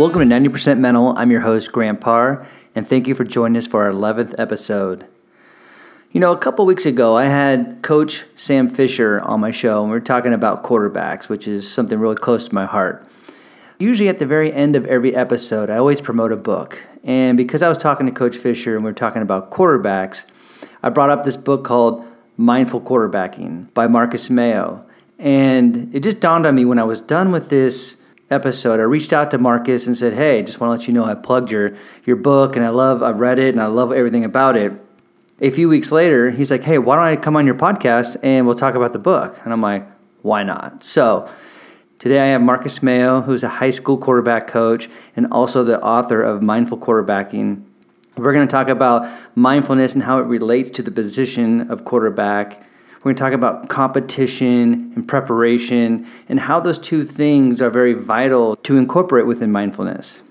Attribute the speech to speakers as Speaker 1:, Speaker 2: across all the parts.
Speaker 1: Welcome to 90% Mental. I'm your host, Grant Parr, and thank you for joining us for our 11th episode. You know, a couple weeks ago, I had Coach Sam Fisher on my show, and we were talking about quarterbacks, which is something really close to my heart. Usually, at the very end of every episode, I always promote a book. And because I was talking to Coach Fisher and we were talking about quarterbacks, I brought up this book called Mindful Quarterbacking by Marcus Mayo. And it just dawned on me when I was done with this episode, I reached out to Marcus and said, "Hey, just want to let you know I plugged your your book and I love I read it and I love everything about it." A few weeks later, he's like, "Hey, why don't I come on your podcast and we'll talk about the book?" And I'm like, "Why not?" So, today I have Marcus Mayo, who's a high school quarterback coach and also the author of Mindful Quarterbacking. We're going to talk about mindfulness and how it relates to the position of quarterback we're going to talk about competition and preparation and how those two things are very vital to incorporate within mindfulness.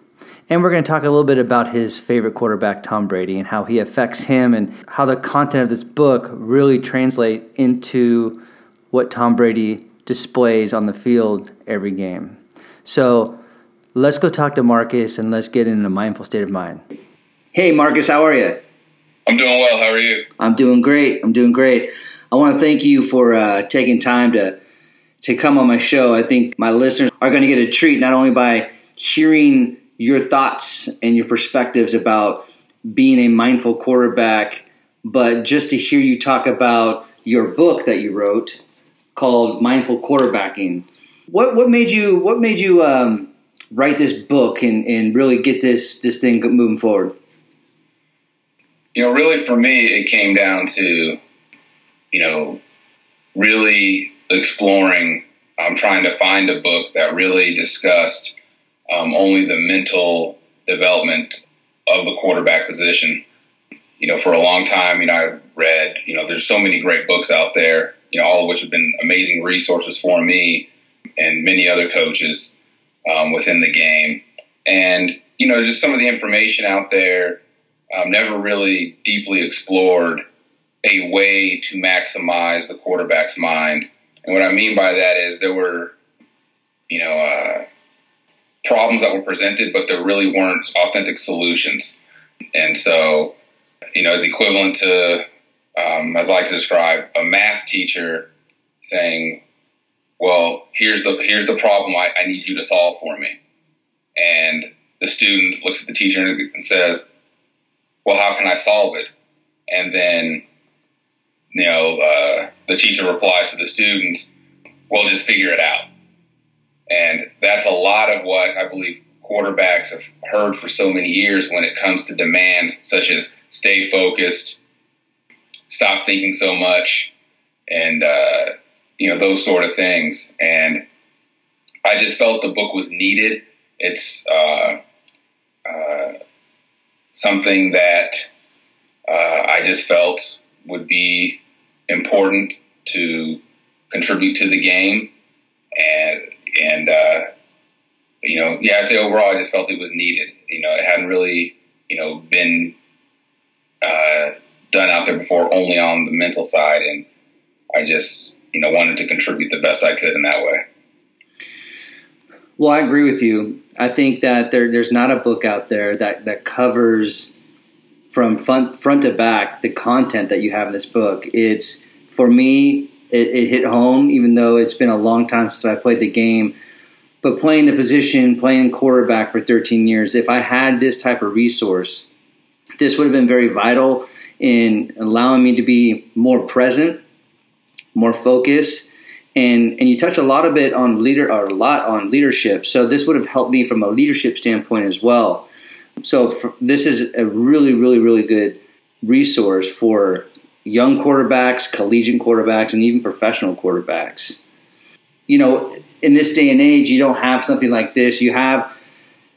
Speaker 1: And we're going to talk a little bit about his favorite quarterback, Tom Brady, and how he affects him and how the content of this book really translate into what Tom Brady displays on the field every game. So let's go talk to Marcus and let's get in a mindful state of mind. Hey, Marcus, how are you?
Speaker 2: I'm doing well. How are you?
Speaker 1: I'm doing great. I'm doing great. I want to thank you for uh, taking time to to come on my show. I think my listeners are going to get a treat not only by hearing your thoughts and your perspectives about being a mindful quarterback, but just to hear you talk about your book that you wrote called Mindful Quarterbacking. What what made you what made you um, write this book and, and really get this this thing moving forward?
Speaker 2: You know, really for me, it came down to you know, really exploring. I'm trying to find a book that really discussed um, only the mental development of the quarterback position. You know, for a long time, you know, I read, you know, there's so many great books out there, you know, all of which have been amazing resources for me and many other coaches um, within the game. And, you know, just some of the information out there um, never really deeply explored a way to maximize the quarterback's mind. And what I mean by that is there were, you know, uh, problems that were presented, but there really weren't authentic solutions. And so, you know, it's equivalent to, um, I'd like to describe a math teacher saying, well, here's the, here's the problem I, I need you to solve for me. And the student looks at the teacher and says, well, how can I solve it? And then you know, uh, the teacher replies to the student, we'll just figure it out. And that's a lot of what I believe quarterbacks have heard for so many years when it comes to demand, such as stay focused, stop thinking so much, and, uh, you know, those sort of things. And I just felt the book was needed. It's uh, uh, something that uh, I just felt would be important to contribute to the game, and and uh, you know, yeah, I say overall, I just felt it was needed. You know, it hadn't really you know been uh, done out there before, only on the mental side, and I just you know wanted to contribute the best I could in that way.
Speaker 1: Well, I agree with you. I think that there, there's not a book out there that, that covers from front front to back the content that you have in this book. It's for me, it, it hit home, even though it's been a long time since I played the game. But playing the position, playing quarterback for 13 years, if I had this type of resource, this would have been very vital in allowing me to be more present, more focused, and and you touch a lot of it on leader or a lot on leadership. So this would have helped me from a leadership standpoint as well. So for, this is a really, really, really good resource for young quarterbacks, collegiate quarterbacks, and even professional quarterbacks. You know, in this day and age, you don't have something like this. You have,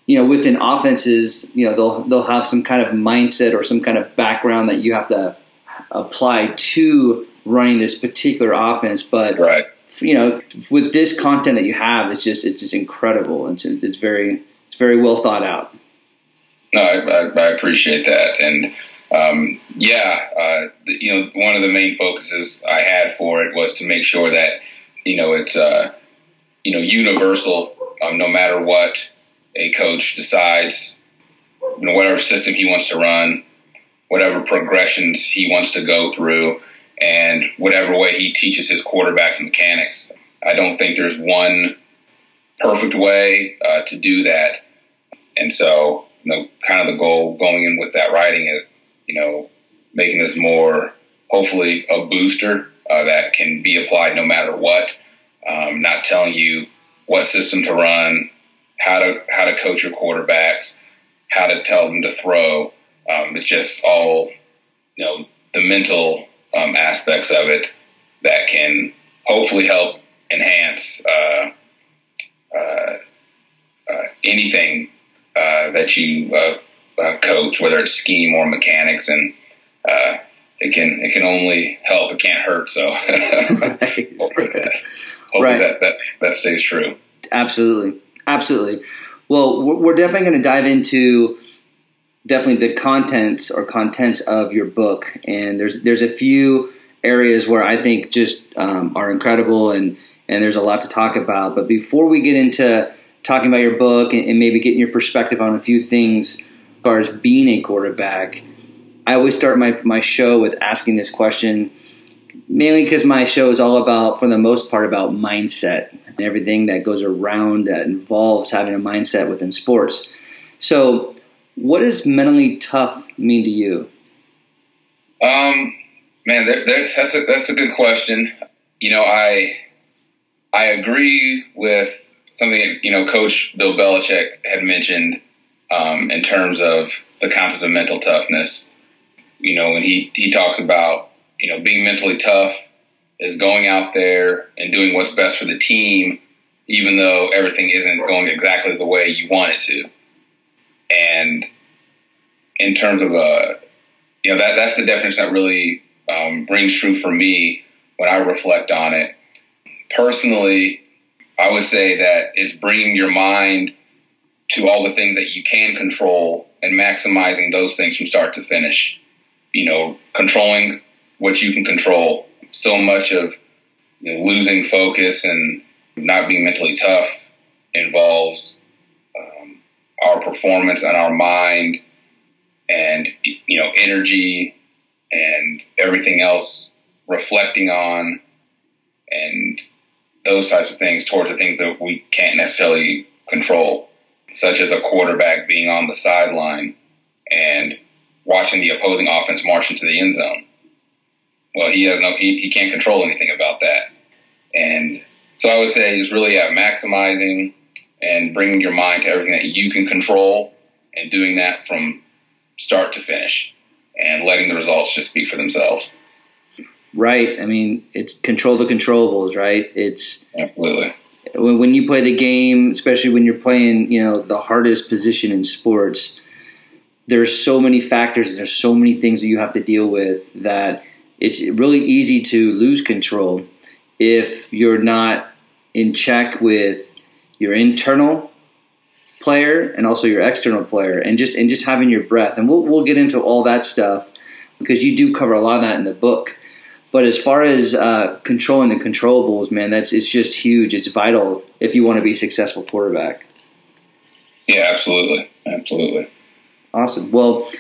Speaker 1: you know, within offenses, you know, they'll they'll have some kind of mindset or some kind of background that you have to apply to running this particular offense. But
Speaker 2: right.
Speaker 1: you know, with this content that you have, it's just it's just incredible. It's it's very it's very well thought out.
Speaker 2: No, I, I, I appreciate that, and um, yeah, uh, you know, one of the main focuses I had for it was to make sure that you know it's uh, you know universal, um, no matter what a coach decides you know, whatever system he wants to run, whatever progressions he wants to go through, and whatever way he teaches his quarterbacks mechanics. I don't think there's one perfect way uh, to do that. And so, you know, kind of the goal going in with that writing is, you know, making this more hopefully a booster uh, that can be applied no matter what. Um, not telling you what system to run, how to how to coach your quarterbacks, how to tell them to throw. Um, it's just all you know the mental um, aspects of it that can hopefully help enhance uh, uh, uh, anything uh, that you uh, uh, coach, whether it's scheme or mechanics, and it can it can only help. It can't hurt. So hopefully, that, hopefully right. that, that that stays true.
Speaker 1: Absolutely, absolutely. Well, we're definitely going to dive into definitely the contents or contents of your book, and there's there's a few areas where I think just um, are incredible, and and there's a lot to talk about. But before we get into talking about your book and, and maybe getting your perspective on a few things as far as being a quarterback, I always start my my show with asking this question. Mainly because my show is all about, for the most part, about mindset and everything that goes around that involves having a mindset within sports. So, what does mentally tough mean to you?
Speaker 2: Um, man, there, that's a that's a good question. You know, I I agree with something you know Coach Bill Belichick had mentioned um, in terms of the concept of mental toughness. You know, when he he talks about you know being mentally tough is going out there and doing what's best for the team, even though everything isn't going exactly the way you want it to. And in terms of a, uh, you know, that that's the definition that really um, rings true for me when I reflect on it. Personally, I would say that it's bringing your mind to all the things that you can control and maximizing those things from start to finish. You know, controlling what you can control. So much of you know, losing focus and not being mentally tough involves um, our performance and our mind and you know energy and everything else reflecting on and those types of things towards the things that we can't necessarily control, such as a quarterback being on the sideline and watching the opposing offense march into the end zone. Well, he has no, he, he can't control anything about that. And so I would say is really at maximizing and bringing your mind to everything that you can control and doing that from start to finish and letting the results just speak for themselves.
Speaker 1: Right. I mean, it's control the controllables, right? It's
Speaker 2: absolutely
Speaker 1: when, when you play the game, especially when you're playing, you know, the hardest position in sports. There's so many factors and there's so many things that you have to deal with that it's really easy to lose control if you're not in check with your internal player and also your external player and just and just having your breath and we'll we'll get into all that stuff because you do cover a lot of that in the book but as far as uh, controlling the controllables man that's it's just huge. It's vital if you want to be a successful quarterback.
Speaker 2: Yeah absolutely. Absolutely.
Speaker 1: Awesome. Well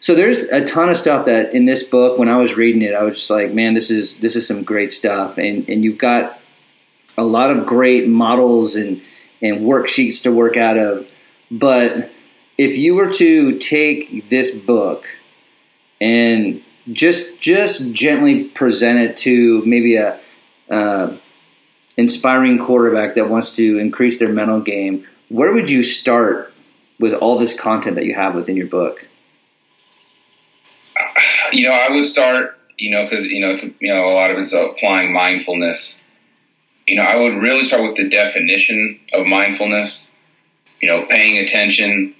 Speaker 1: so there's a ton of stuff that in this book when i was reading it i was just like man this is this is some great stuff. And and you've got a lot of great models and and worksheets to work out of. But if you were to take this book and just just gently present it to maybe a uh, inspiring quarterback that wants to increase their mental game, where would you start with all this content that you have within your book?
Speaker 2: You know, I would start, you know, because you know, it's you know, a lot of it's applying mindfulness you know, I would really start with the definition of mindfulness. You know, paying attention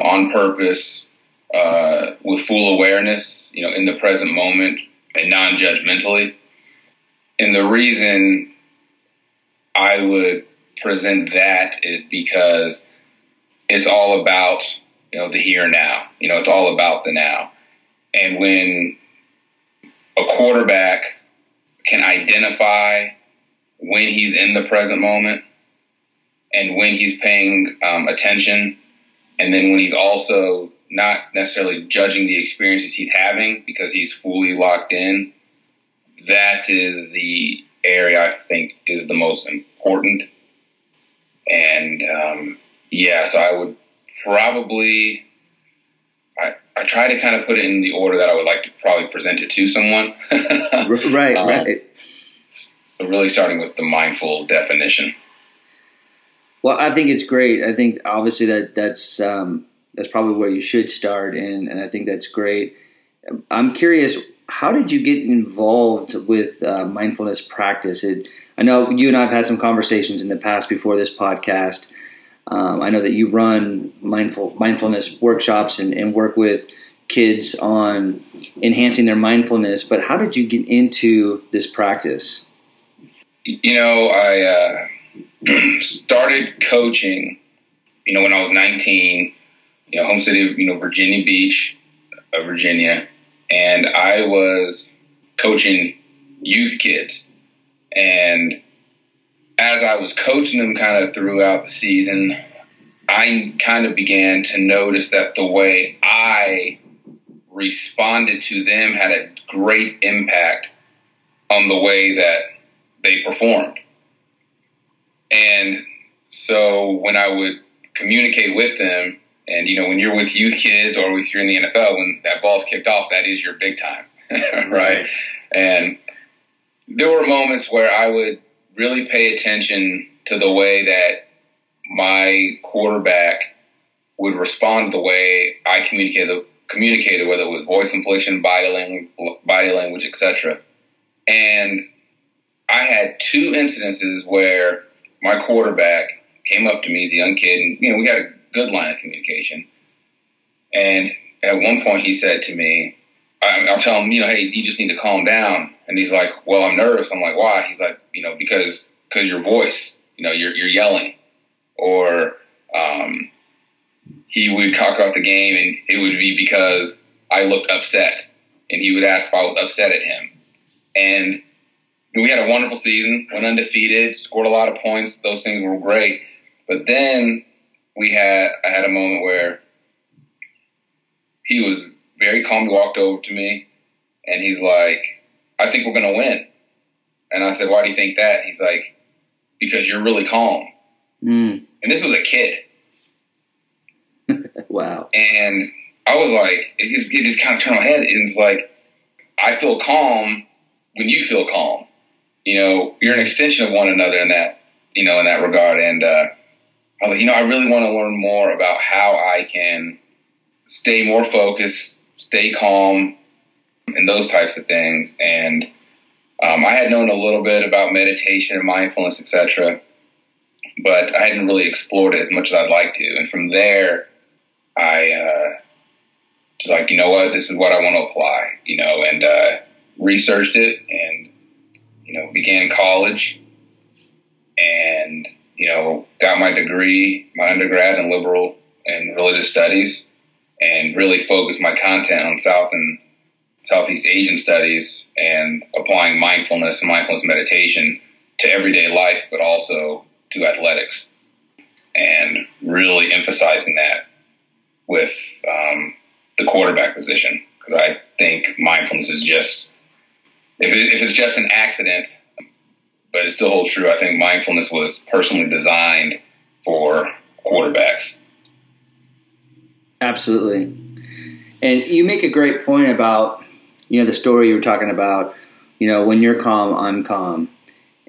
Speaker 2: on purpose, uh, with full awareness, you know, in the present moment and non judgmentally. And the reason I would present that is because it's all about, you know, the here now. You know, it's all about the now. And when a quarterback can identify when he's in the present moment and when he's paying um, attention, and then when he's also not necessarily judging the experiences he's having because he's fully locked in. That is the area I think is the most important. And um, yeah, so I would probably I, I try to kind of put it in the order that I would like to probably present it to someone.
Speaker 1: right, um, right.
Speaker 2: So really starting with the mindful definition.
Speaker 1: Well, I think it's great. I think obviously that that's um, that's probably where you should start, and and I think that's great. I'm curious, how did you get involved with uh, mindfulness practice? It, I know you and I have had some conversations in the past before this podcast. Um, I know that you run mindful mindfulness workshops and, and work with kids on enhancing their mindfulness. But how did you get into this practice?
Speaker 2: You know, I uh, started coaching. You know, when I was 19, you know, home city of you know Virginia Beach, uh, Virginia, and I was coaching youth kids, and as I was coaching them kind of throughout the season, I kind of began to notice that the way I responded to them had a great impact on the way that they performed. And so when I would communicate with them, and you know, when you're with youth kids or if you're in the NFL, when that ball's kicked off, that is your big time, right? And there were moments where I would really pay attention to the way that my quarterback would respond the way I communicated, communicated whether it was voice inflection, body language, body language, etc. And I had two incidences where my quarterback came up to me as a young kid, and you know we had a good line of communication. And at one point, he said to me, I'm, I'm telling him, you know, hey, you just need to calm down. And he's like, well, I'm nervous. I'm like, why? He's like, you know, because because your voice, you know, you're you're yelling, or um, he would talk about the game, and it would be because I looked upset, and he would ask if I was upset at him. And we had a wonderful season, went undefeated, scored a lot of points. Those things were great. But then we had I had a moment where he was very calm. He walked over to me, and he's like, "I think we're gonna win." And I said, "Why do you think that?" He's like, "Because you're really calm." Mm. And this was a kid.
Speaker 1: wow.
Speaker 2: And I was like, it just, it just kind of turned my head, and it's like, I feel calm when you feel calm. You know, you're an extension of one another in that, you know, in that regard. And uh, I was like, you know, I really want to learn more about how I can stay more focused, stay calm, and those types of things. And um, I had known a little bit about meditation and mindfulness, etc., but I hadn't really explored it as much as I'd like to. And from there, I uh, was like, you know what, this is what I want to apply, you know, and uh, researched it and you know began college and you know, got my degree, my undergrad in liberal and religious studies, and really focused my content on South and Southeast Asian studies and applying mindfulness and mindfulness meditation to everyday life, but also to athletics, and really emphasizing that with um, the quarterback position because I think mindfulness is just if, it, if it's just an accident but it still holds true. I think mindfulness was personally designed for quarterbacks.
Speaker 1: Absolutely. And you make a great point about, you know, the story you were talking about, you know, when you're calm, I'm calm.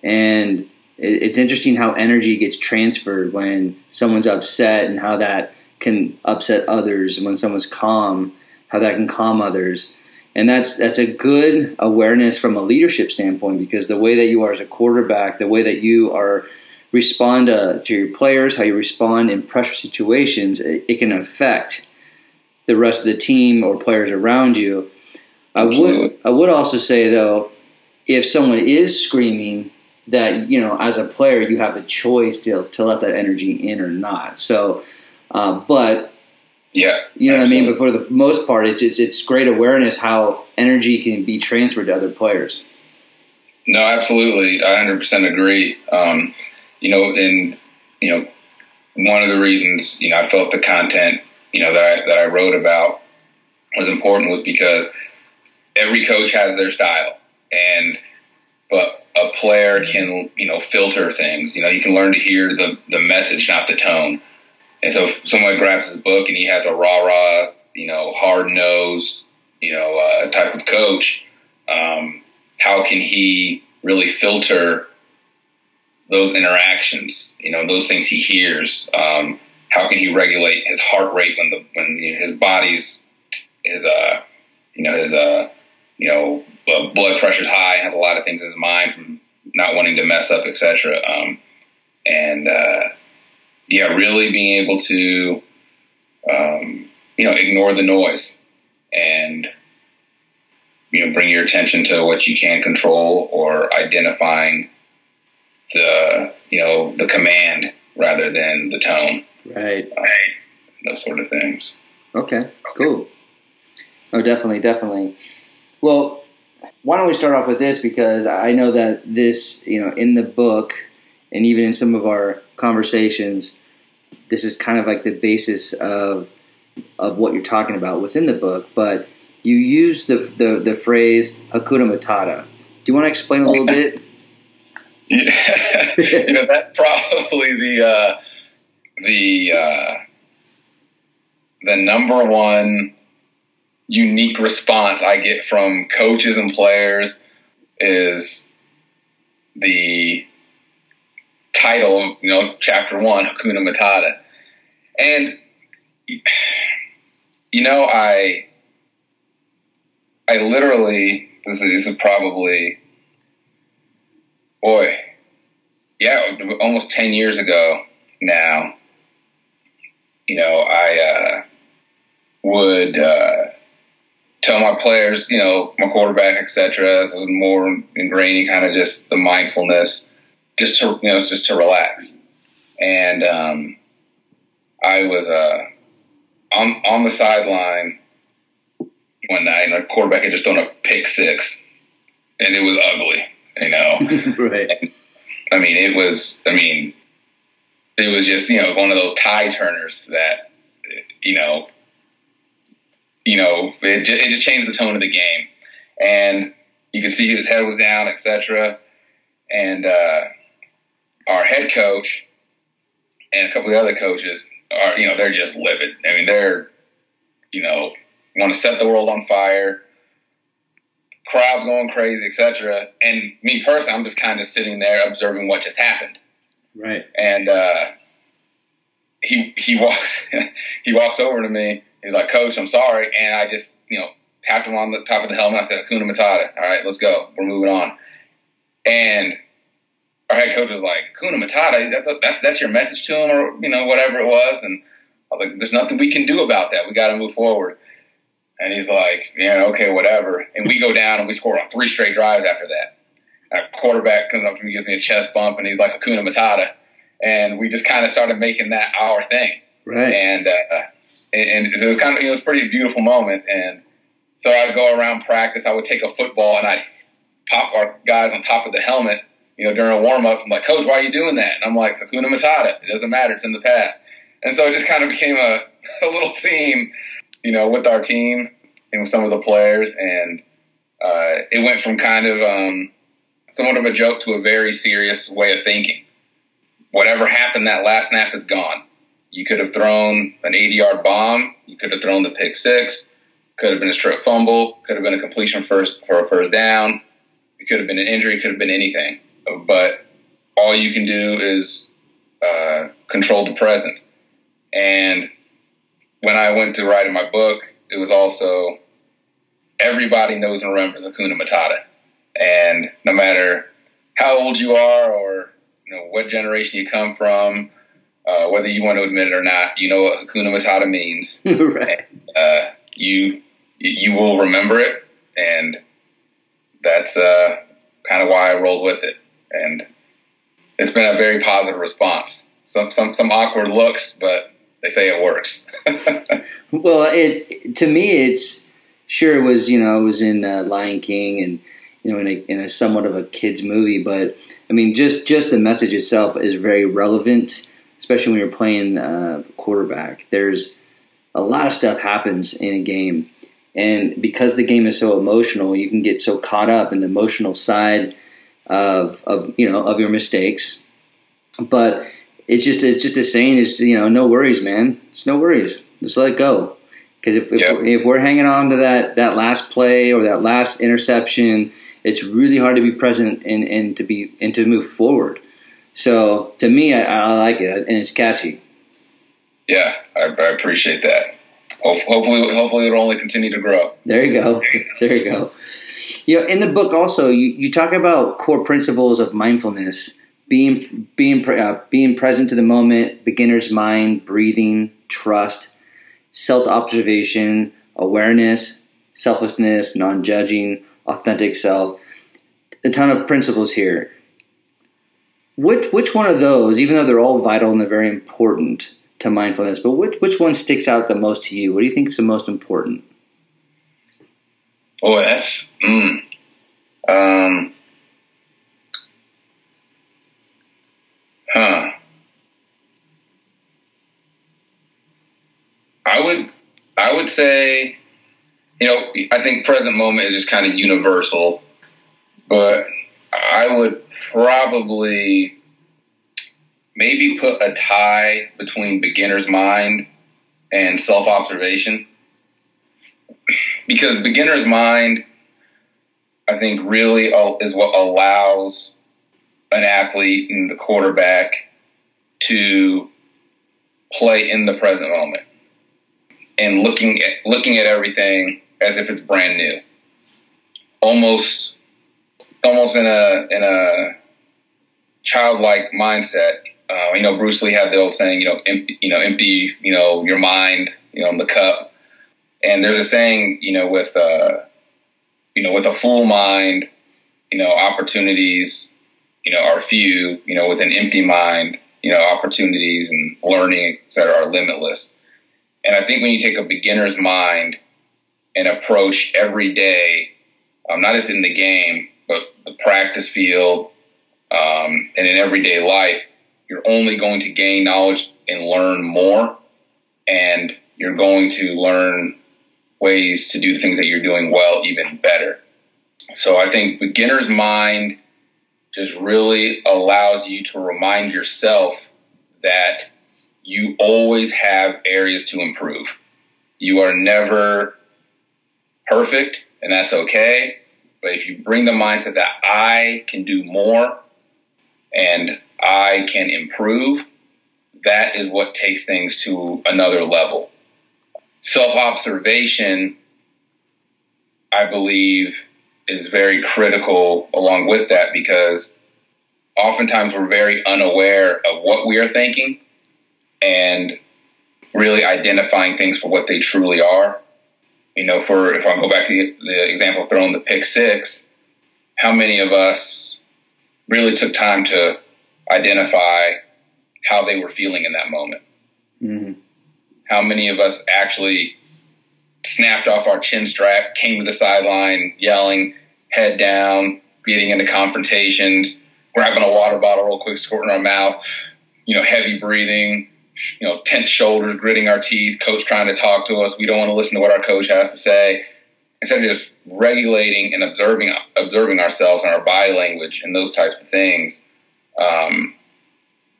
Speaker 1: And it's interesting how energy gets transferred when someone's upset and how that can upset others. And when someone's calm, how that can calm others and that's that's a good awareness from a leadership standpoint because the way that you are as a quarterback, the way that you are respond to, to your players, how you respond in pressure situations, it, it, can affect the rest of the team or players around you. I would I would also say though, if someone is screaming, that you know as a player you have a choice to to let that energy in or not. So, uh, but
Speaker 2: yeah.
Speaker 1: You know absolutely. what I mean? But for the most part, it's, it's, it's great awareness how energy can be transferred to other players.
Speaker 2: No, absolutely. I 100% agree. Um, you know, and you know, one of the reasons you know I felt the content you know that I, that I wrote about was important was because every coach has their style, and but a player can you know filter things. You know, you can learn to hear the the message, not the tone. And so, someone grabs his book and he has a rah rah, you know, hard nosed, you know, uh, type of coach, um, how can he really filter those interactions? You know, those things he hears. Um, how can he regulate his heart rate when the when his body's his uh you know his uh you know uh, blood pressure's high, has a lot of things in his mind from not wanting to mess up, etc. Um, and uh, yeah, really being able to um, you know ignore the noise and you know bring your attention to what you can control or identifying the you know the command rather than the tone.
Speaker 1: Right.
Speaker 2: Right. Those sort of things.
Speaker 1: Okay. Cool. Oh, definitely, definitely. Well, why don't we start off with this because I know that this, you know, in the book and even in some of our conversations, this is kind of like the basis of of what you're talking about within the book. But you use the the, the phrase "hakuna matata." Do you want to explain a little bit?
Speaker 2: Yeah, you know that's probably the uh, the uh, the number one unique response I get from coaches and players is the title, you know, chapter one, Hakuna Matata. And, you know, I, I literally, this is, this is probably, boy, yeah, almost 10 years ago now, you know, I, uh, would, uh, tell my players, you know, my quarterback, etc., so more ingraining kind of just the mindfulness, just to you know, just to relax. And um, I was uh, on on the sideline one night, and a quarterback had just thrown a pick six, and it was ugly, you know.
Speaker 1: right.
Speaker 2: And, I mean, it was. I mean, it was just you know one of those tie turners that you know you know, it just, it just changed the tone of the game. And you could see his head was down, etc. And uh, our head coach and a couple of the other coaches are, you know, they're just livid. I mean, they're, you know, want to set the world on fire. Crowds going crazy, etc. And me personally, I'm just kind of sitting there observing what just happened.
Speaker 1: Right.
Speaker 2: And uh, he he walks he walks over to me He's like, Coach, I'm sorry. And I just, you know, tapped him on the top of the helmet. I said, Hakuna Matata. All right, let's go. We're moving on. And our head coach was like, Hakuna Matata, that's, that's, that's your message to him or, you know, whatever it was. And I was like, there's nothing we can do about that. We got to move forward. And he's like, yeah, okay, whatever. And we go down and we score on three straight drives after that. Our quarterback comes up to me, gives me a chest bump, and he's like, Hakuna Matata. And we just kind of started making that our thing.
Speaker 1: Right.
Speaker 2: And, uh, and, and it was kind of it was a pretty beautiful moment. And so I'd go around practice. I would take a football and I'd pop our guys on top of the helmet, you know, during a warm up. I'm like, Coach, why are you doing that? And I'm like, Hakuna Matata. It doesn't matter. It's in the past. And so it just kind of became a, a little theme, you know, with our team and with some of the players. And uh, it went from kind of um, somewhat of a joke to a very serious way of thinking. Whatever happened that last snap is gone. You could have thrown an 80 yard bomb. You could have thrown the pick six. Could have been a strip fumble. Could have been a completion first for a first down. It could have been an injury. Could have been anything. But all you can do is uh, control the present. And when I went to write in my book, it was also everybody knows and remembers Hakuna Matata. And no matter how old you are or you know what generation you come from, uh, whether you want to admit it or not, you know what Hakuna Matata means.
Speaker 1: right.
Speaker 2: Uh, you you will remember it, and that's uh, kind of why I rolled with it. And it's been a very positive response. Some some some awkward looks, but they say it works.
Speaker 1: well, it to me, it's sure it was you know it was in uh, Lion King and you know in a, in a somewhat of a kids movie, but I mean just just the message itself is very relevant especially when you're playing uh, quarterback. There's a lot of stuff happens in a game, and because the game is so emotional, you can get so caught up in the emotional side of, of you know of your mistakes. But it's just it's just a saying is you know no worries, man. It's no worries. Just let it go. Because if, if, if, we're hanging on to that, that last play or that last interception, it's really hard to be present and, and to be and to move forward. So to me, I, I like it and it's catchy.
Speaker 2: Yeah, I, I appreciate that. Hopefully, hopefully it'll only continue to grow.
Speaker 1: There you go. There you go. You know, in the book also, you, you talk about core principles of mindfulness, being being uh, being present to the moment, beginner's mind, breathing, trust, self observation, awareness, selflessness, non judging, authentic self. A ton of principles here. Which which one of those, even though they're all vital and they're very important to mindfulness, but which which one sticks out the most to you? What do you think is the most important?
Speaker 2: That's mm, um, huh. I would I would say, you know, I think present moment is just kind of universal, but I would probably maybe put a tie between beginner's mind and self observation. Because beginner's mind, I think, really is what allows an athlete and the quarterback to play in the present moment and looking at looking at everything as if it's brand new. Almost almost in a in a childlike mindset. Uh, you know, Bruce Lee had the old saying, you know, empty, you know, empty, you know, your mind, you know, in the cup. And there's a saying, you know, with uh, you know, with a full mind, you know, opportunities, you know, are few. You know, with an empty mind, you know, opportunities and learning, et cetera, are limitless. And I think when you take a beginner's mind and approach every day, um, not just in the game, but the practice field um, and in everyday life, you're only going to gain knowledge and learn more. And you're going to learn ways to do things that you're doing well even better. So I think beginner's mind just really allows you to remind yourself that you always have areas to improve. You are never perfect, and that's okay. But if you bring the mindset that I can do more and I can improve, that is what takes things to another level. Self observation, I believe, is very critical along with that because oftentimes we're very unaware of what we are thinking and really identifying things for what they truly are. You know, for if I go back to the, example of throwing the pick six, how many of us really took time to identify how they were feeling in that moment? Mm-hmm. How many of us actually snapped off our chin strap, came to the sideline yelling, head down, getting into confrontations, grabbing a water bottle real quick, squirting our mouth, you know, heavy breathing, you know, tense shoulders, gritting our teeth, coach trying to talk to us. We don't want to listen to what our coach has to say. Instead of just regulating and observing observing ourselves and our body language and those types of things, um,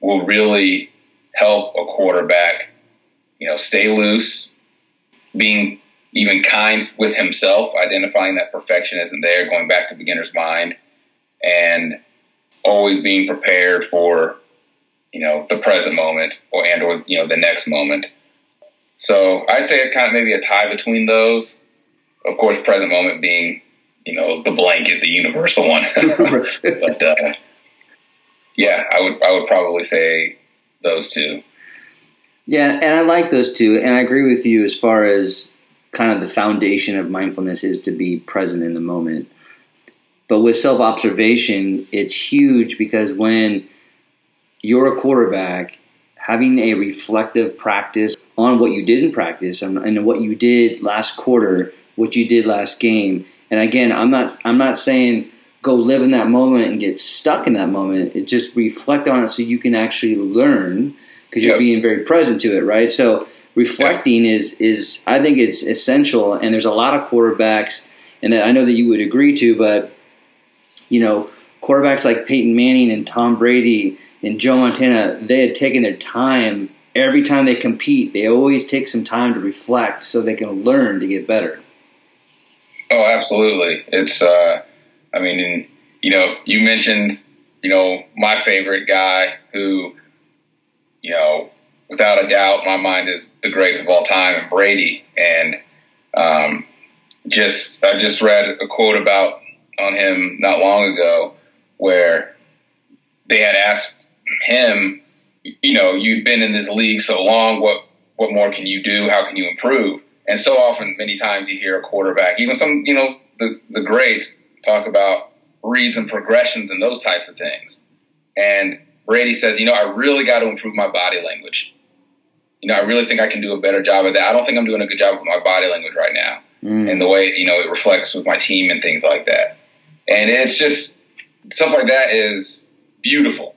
Speaker 2: will really help a quarterback, you know, stay loose, being even kind with himself, identifying that perfection isn't there, going back to beginner's mind, and always being prepared for you know, the present moment or and or you know the next moment. So I'd say it kind of maybe a tie between those. Of course, present moment being you know the blanket, the universal one. but uh, yeah, I would I would probably say those two.
Speaker 1: Yeah, and I like those two, and I agree with you as far as kind of the foundation of mindfulness is to be present in the moment. But with self observation, it's huge because when you're a quarterback, having a reflective practice on what you did in practice and, and what you did last quarter, what you did last game. And again, I'm not I'm not saying go live in that moment and get stuck in that moment. It just reflect on it so you can actually learn because you're
Speaker 2: Yep.
Speaker 1: being very present to it, right? So reflecting is is I think it's essential, and there's a lot of quarterbacks, and that I know that you would agree to, but you know, quarterbacks like Peyton Manning and Tom Brady and Joe Montana, they had taken their time every time they compete. They always take some time to reflect so they can learn to get better.
Speaker 2: Oh, absolutely. It's, uh, I mean, and, you know, you mentioned, you know, my favorite guy who, you know, without a doubt, my mind is the greatest of all time, and Brady. And um, just, I just read a quote about on him not long ago where they had asked him, you know, you've been in this league so long, what what more can you do? How can you improve? And so often, many times, you hear a quarterback, even some, you know, the the greats talk about reads and progressions and those types of things. And Brady says, you know, I really got to improve my body language. You know, I really think I can do a better job of that. I don't think I'm doing a good job with my body language right now,
Speaker 1: Mm.
Speaker 2: and the way you know it reflects with my team and things like that. And it's just stuff like that is beautiful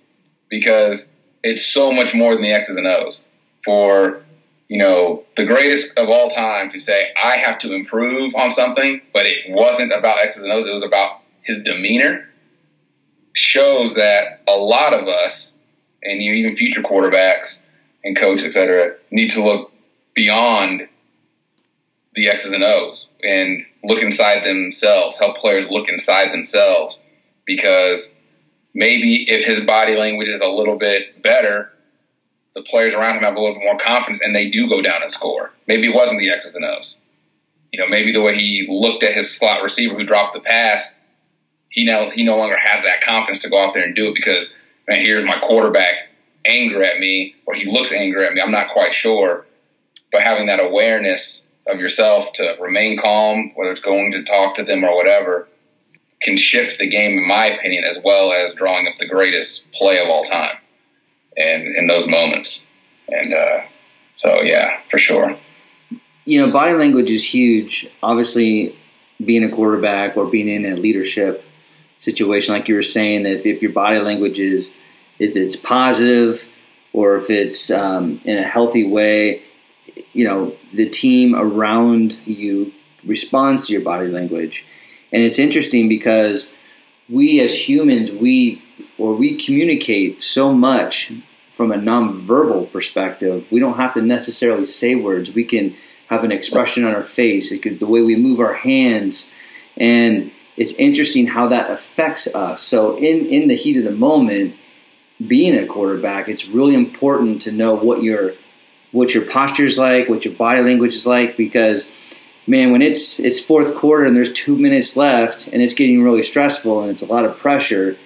Speaker 2: because it's so much more than the X's and O's. For you know the greatest of all time to say I have to improve on something, but it wasn't about X's and O's. It was about his demeanor. Shows that a lot of us, and you even future quarterbacks and coaches, et cetera, need to look beyond the X's and O's and look inside themselves, help players look inside themselves because maybe if his body language is a little bit better, the players around him have a little bit more confidence and they do go down and score. Maybe it wasn't the X's and O's. You know, maybe the way he looked at his slot receiver who dropped the pass, he now he no longer has that confidence to go out there and do it because man, here's my quarterback angry at me, or he looks angry at me. I'm not quite sure. But having that awareness of yourself to remain calm, whether it's going to talk to them or whatever, can shift the game, in my opinion, as well as drawing up the greatest play of all time, and in those moments. And uh, so, yeah, for sure.
Speaker 1: you know, body language is huge. Obviously, being a quarterback or being in a leadership situation, like you were saying, that if, if your body language is if it's positive or if it's um, in a healthy way, you know, the team around you responds to your body language. And it's interesting because we as humans, we or we communicate so much from a nonverbal perspective. We don't have to necessarily say words. We can have an expression on our face. It could the way we move our hands, and it's interesting how that affects us. So in in the heat of the moment, being a quarterback, it's really important to know what your what your posture is like, what your body language is like, because man, when it's it's fourth quarter and there's two minutes left and it's getting really stressful and it's a lot of pressure,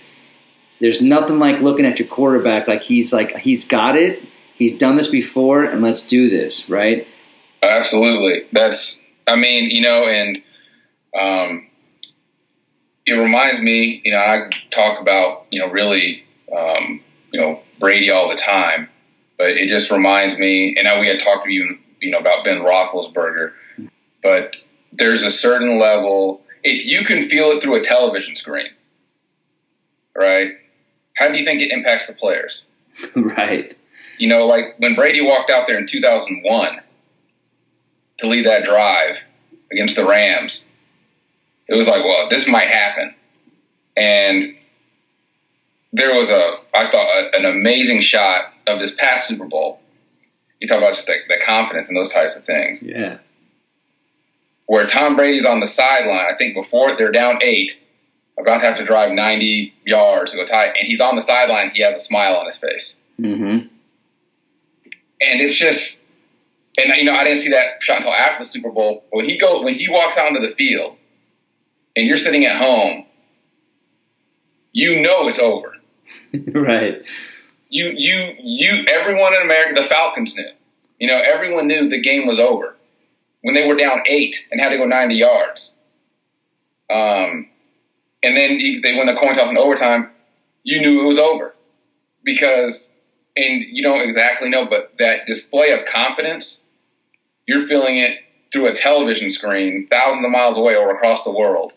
Speaker 1: there's nothing like looking at your quarterback like he's like he's got it, he's done this before, and let's do this, right?
Speaker 2: Absolutely. That's, I mean, you know, and um, it reminds me, you know, I talk about, you know, really, um, you know, Brady all the time, but it just reminds me, and I, we had talked to you, you know, about Ben Roethlisberger, but there's a certain level, if you can feel it through a television screen, right? How do you think it impacts the players?
Speaker 1: right.
Speaker 2: You know, like when Brady walked out there in 2001 to lead that drive against the Rams, it was like, well, this might happen. And there was a, I thought, a, an amazing shot of this past Super Bowl. You talk about just the, the confidence and those types of things.
Speaker 1: Yeah.
Speaker 2: Where Tom Brady's on the sideline, I think before they're down eight, about to have to drive 90 yards to go tie, and he's on the sideline, he has a smile on his face.
Speaker 1: Mm-hmm.
Speaker 2: and it's just and you know I didn't see that shot until after the Super Bowl. When he goes when he walks out onto the field and you're sitting at home, you know it's over.
Speaker 1: right.
Speaker 2: You you you everyone in America, the Falcons knew. You know, everyone knew the game was over when they were down eight and had to go 90 yards. Um, and then they win the coin toss in overtime. You knew it was over because, and you don't exactly know, but that display of confidence, you're feeling it through a television screen, thousands of miles away or across the world.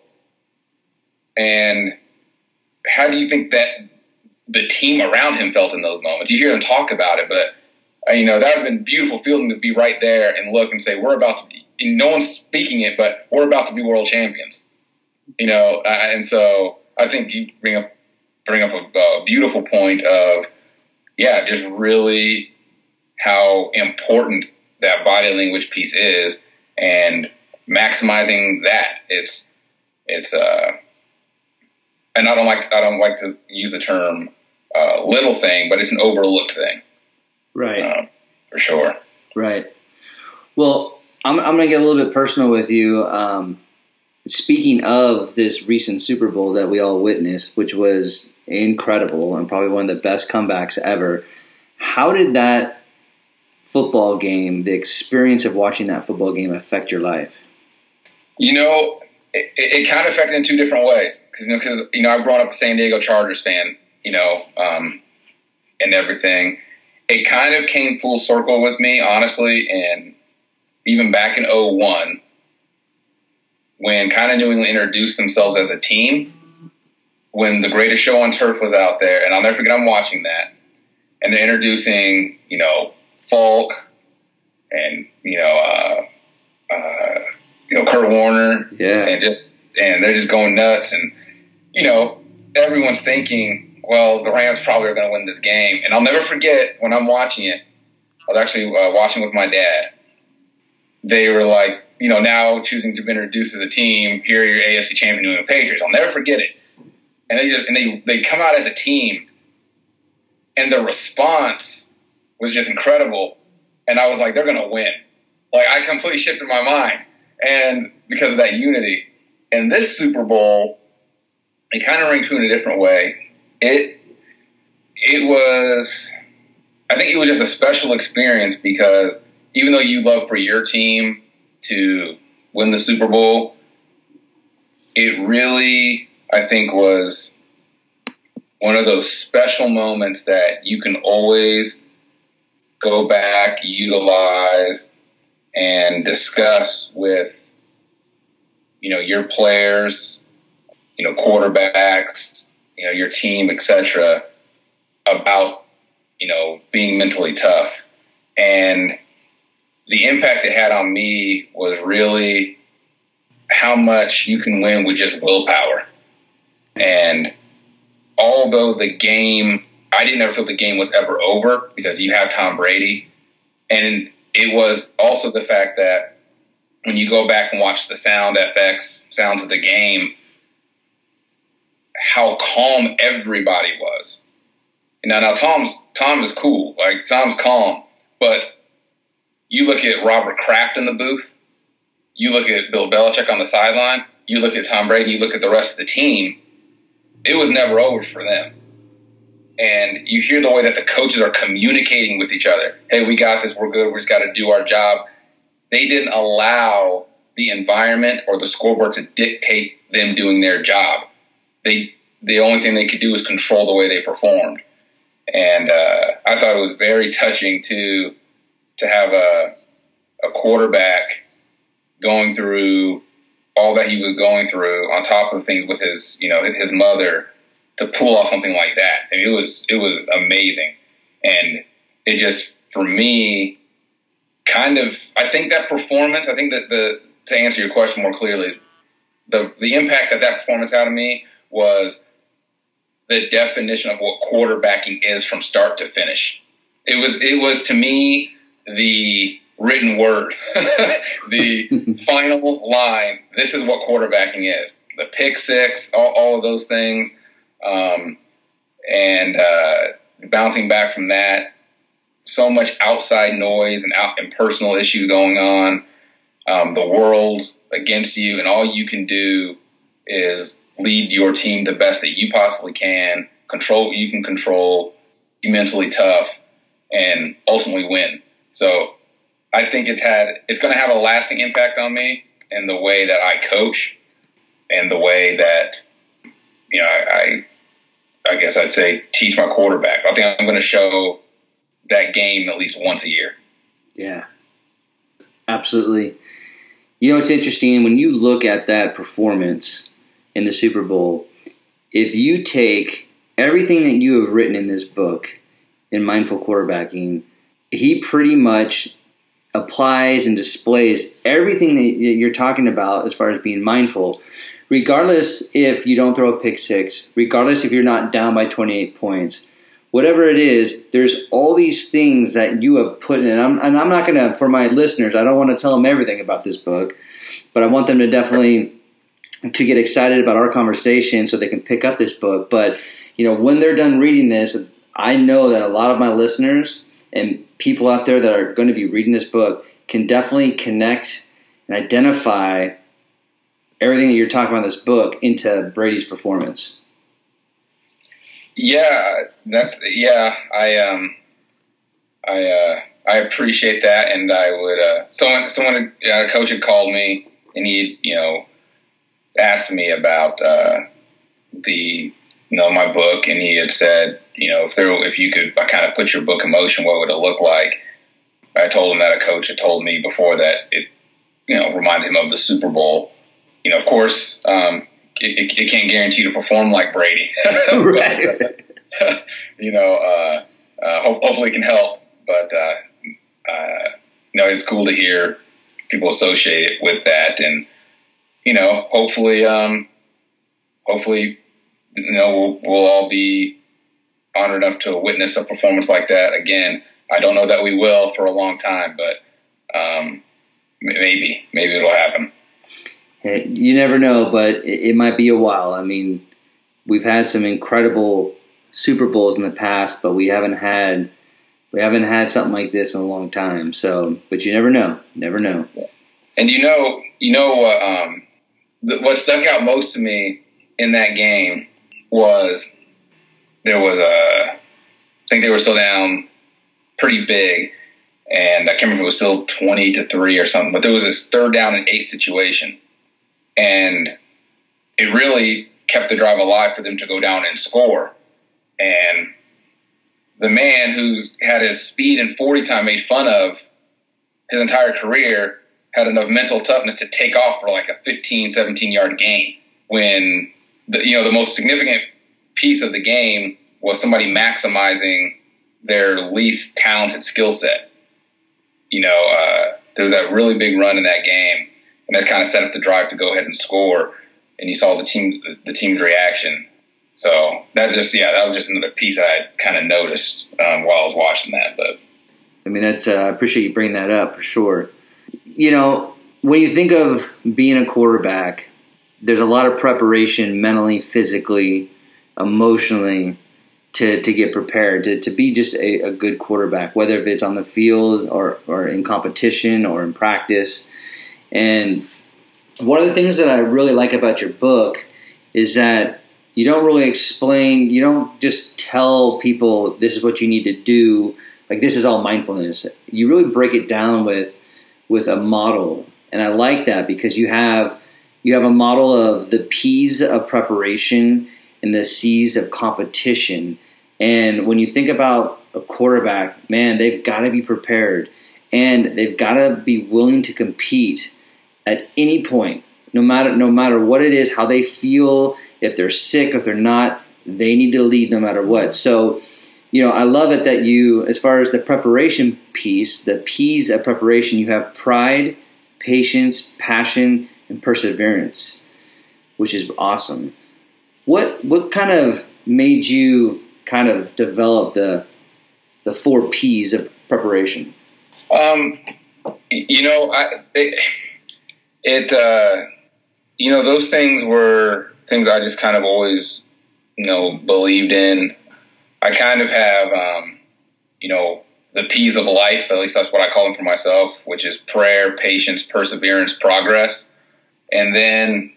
Speaker 2: And how do you think that the team around him felt in those moments? You hear them talk about it, but uh, you know, that would have been beautiful feeling to be right there and look and say, we're about to be, no one's speaking it, but we're about to be world champions. You know, uh, and so I think you bring up bring up a, a beautiful point of, yeah, just really how important that body language piece is, and maximizing that. It's it's uh, and I don't like I don't like to use the term uh, little thing, but it's an overlooked thing.
Speaker 1: Right. Uh,
Speaker 2: for sure.
Speaker 1: Right. Well, I'm, I'm going to get a little bit personal with you. Um, speaking of this recent Super Bowl that we all witnessed, which was incredible and probably one of the best comebacks ever, how did that football game, the experience of watching that football game, affect your life?
Speaker 2: You know, it, it kind of affected in two different ways. Because you, know, you know, I've grown up a San Diego Chargers fan, you know, um, and everything it kind of came full circle with me, honestly, and even back in 01, when kind of New England introduced themselves as a team, when the greatest show on turf was out there, and I'll never forget I'm watching that, and they're introducing, you know, Faulk and, you know, uh, uh, you know, Kurt Warner.
Speaker 1: Yeah.
Speaker 2: And just, and they're just going nuts. And, you know, everyone's thinking, well, the Rams probably are going to win this game. And I'll never forget when I'm watching it. I was actually uh, watching with my dad. They were like, you know, now choosing to be introduced as a team. Here, your AFC champion New England Patriots. I'll never forget it. And they just, and they they come out as a team, and the response was just incredible. And I was like, they're going to win. Like I completely shifted my mind, and because of that unity. And this Super Bowl, it kind of rang true in a different way. It it was I think it was just a special experience because even though you love for your team to win the Super Bowl, it really I think was one of those special moments that you can always go back, utilize, and discuss with you know your players, you know quarterbacks, you know, your team, etc., about, you know, being mentally tough. And the impact it had on me was really how much you can win with just willpower. And although the game, I didn't ever feel the game was ever over because you have Tom Brady. And it was also the fact that when you go back and watch the sound effects, sounds of the game, how calm everybody was. Know, now Tom's Tom is cool, like Tom's calm, but you look at Robert Kraft in the booth, you look at Bill Belichick on the sideline, you look at Tom Brady, you look at the rest of the team. It was never over for them. And you hear the way that the coaches are communicating with each other. Hey, we got this. We're good. We just got to do our job. They didn't allow the environment or the scoreboard to dictate them doing their job they the only thing they could do was control the way they performed. And uh, I thought it was very touching to to have a a quarterback going through all that he was going through on top of things with his you know his mother to pull off something like that. I mean, it was it was amazing, and it just for me kind of I think that performance. I think that the to answer your question more clearly, the the impact that that performance had on me was the definition of what quarterbacking is from start to finish. It was it was to me the written word, the final line. This is what quarterbacking is. The pick six, all, all of those things, um, and uh, bouncing back from that. So much outside noise and, out, and personal issues going on. Um, the world against you, and all you can do is lead your team the best that you possibly can, control what you can control, be mentally tough, and ultimately win. So I think it's had it's going to have a lasting impact on me in the way that I coach and the way that you know I I, I guess I'd say teach my quarterback. I think I'm going to show that game at least once a year.
Speaker 1: Yeah, absolutely. You know, it's interesting when you look at that performance in the Super Bowl, if you take everything that you have written in this book in mindful quarterbacking he pretty much applies and displays everything that you're talking about as far as being mindful, regardless if you don't throw a pick six, regardless if you're not down by 28 points, whatever it is, there's all these things that you have put in. And I'm, and I'm not going to, for my listeners, I don't want to tell them everything about this book, but I want them to definitely to get excited about our conversation so they can pick up this book. But, you know, when they're done reading this, I know that a lot of my listeners and people out there that are going to be reading this book can definitely connect and identify everything that you're talking about in this book into Brady's performance.
Speaker 2: Yeah, that's yeah. I um, I uh, I appreciate that, and I would uh, someone someone a coach had called me, and he you know asked me about uh, the you know my book, and he had said you know if there if you could kind of put your book in motion, what would it look like? I told him that a coach had told me before that it you know reminded him of the Super Bowl. You know, of course, um, it, it, can't guarantee you to perform like Brady. right. you know, uh, uh, hopefully it can help. But uh, uh, you know, it's cool to hear people associate it with that, and you know, hopefully, um, hopefully, you know, we'll, we'll all be honored enough to witness a performance like that again. I don't know that we will for a long time, but um, maybe, maybe it'll happen.
Speaker 1: You never know, but it, it might be a while. I mean, we've had some incredible Super Bowls in the past, but we haven't had we haven't had something like this in a long time. So, but you never know, never know.
Speaker 2: And you know, you know what? Um, what stuck out most to me in that game was there was a, I think they were still down pretty big, and I can't remember it was still twenty to three or something. But there was this third down and eight situation, and it really kept the drive alive for them to go down and score. And the man who's had his speed and 40 time made fun of his entire career had enough mental toughness to take off for like a 15, 17 yard gain when the, you know, the most significant piece of the game was somebody maximizing their least talented skill set. You know, uh, there was that really big run in that game and that kind of set up the drive to go ahead and score. And you saw the team, the team's reaction. So that just, yeah, that was just another piece I kind of noticed um, while I was watching that. But
Speaker 1: I mean, that's uh, I appreciate you bringing that up for sure. You know, when you think of being a quarterback, there's a lot of preparation mentally, physically, emotionally to, to get prepared to, to be just a, a good quarterback, whether if it's on the field or, or in competition or in practice. And one of the things that I really like about your book is that you don't really explain, you don't just tell people this is what you need to do, like this is all mindfulness. You really break it down with with a model. And I like that because you have you have a model of the P's of preparation and the C's of competition. And when you think about a quarterback, man, they've got to be prepared and they've got to be willing to compete at any point, no matter no matter what it is, how they feel, if they're sick, if they're not, they need to lead no matter what. So, you know, I love it that you, as far as the preparation piece, the P's of preparation, you have pride, patience, passion, and perseverance, which is awesome. What what kind of made you kind of develop the the four P's of preparation?
Speaker 2: Um, you know, I. It, it uh, you know those things were things I just kind of always you know believed in. I kind of have um, you know the P's of life. At least that's what I call them for myself, which is prayer, patience, perseverance, progress. And then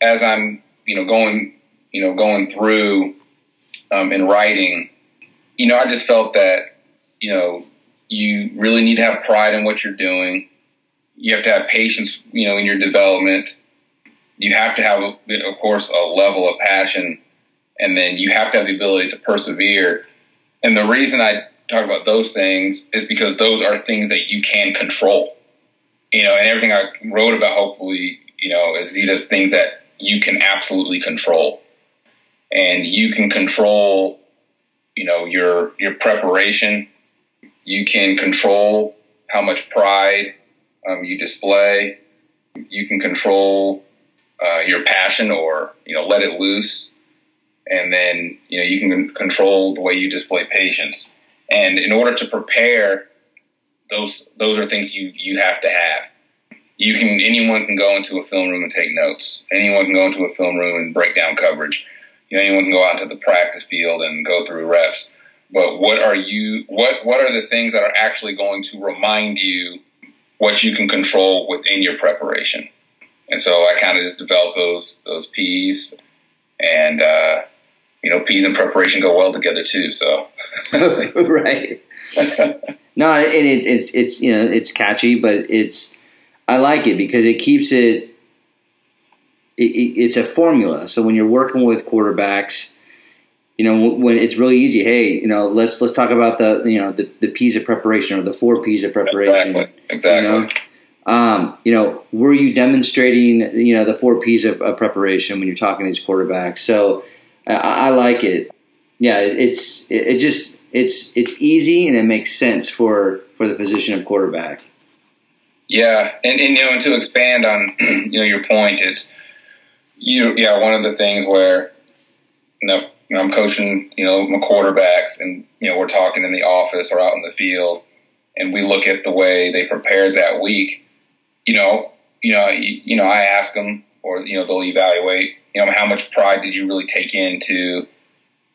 Speaker 2: as I'm you know going you know going through um, in writing, you know I just felt that you know you really need to have pride in what you're doing you have to have patience, you know, in your development. You have to have, of course, a level of passion, and then you have to have the ability to persevere. And the reason I talk about those things is because those are things that you can control. You know, and everything I wrote about, hopefully, you know, is these things that you can absolutely control, and you can control, you know, your your preparation. you can control how much pride um, you display. You can control uh, your passion or you know let it loose, and then you know you can control the way you display patience. And in order to prepare, those those are things you you have to have. You can anyone can go into a film room and take notes. Anyone can go into a film room and break down coverage. You know, anyone can go out to the practice field and go through reps. But what are you? What what are the things that are actually going to remind you what you can control within your preparation? And so I kind of just developed those those P's, and uh, you know, peas and preparation go well together too. So
Speaker 1: right. no, and it, it's it's you know it's catchy, but it's I like it because it keeps it, it, It's a formula. So when you're working with quarterbacks, you know when it's really easy. Hey, you know let's let's talk about the you know the, the P's of preparation or the four P's of preparation.
Speaker 2: Exactly. Exactly.
Speaker 1: You know? Um, you know, were you demonstrating, you know, the four P's of, of preparation when you're talking to these quarterbacks? So I, I like it. Yeah, it's it, it, just it's it's easy and it makes sense for for the position of quarterback.
Speaker 2: Yeah, and, and you know, and to expand on you know your point is you yeah one of the things where you know, you know I'm coaching you know my quarterbacks and you know we're talking in the office or out in the field and we look at the way they prepared that week you know, you know, you, you know, I ask them, or you know, they'll evaluate, you know, how much pride did you really take into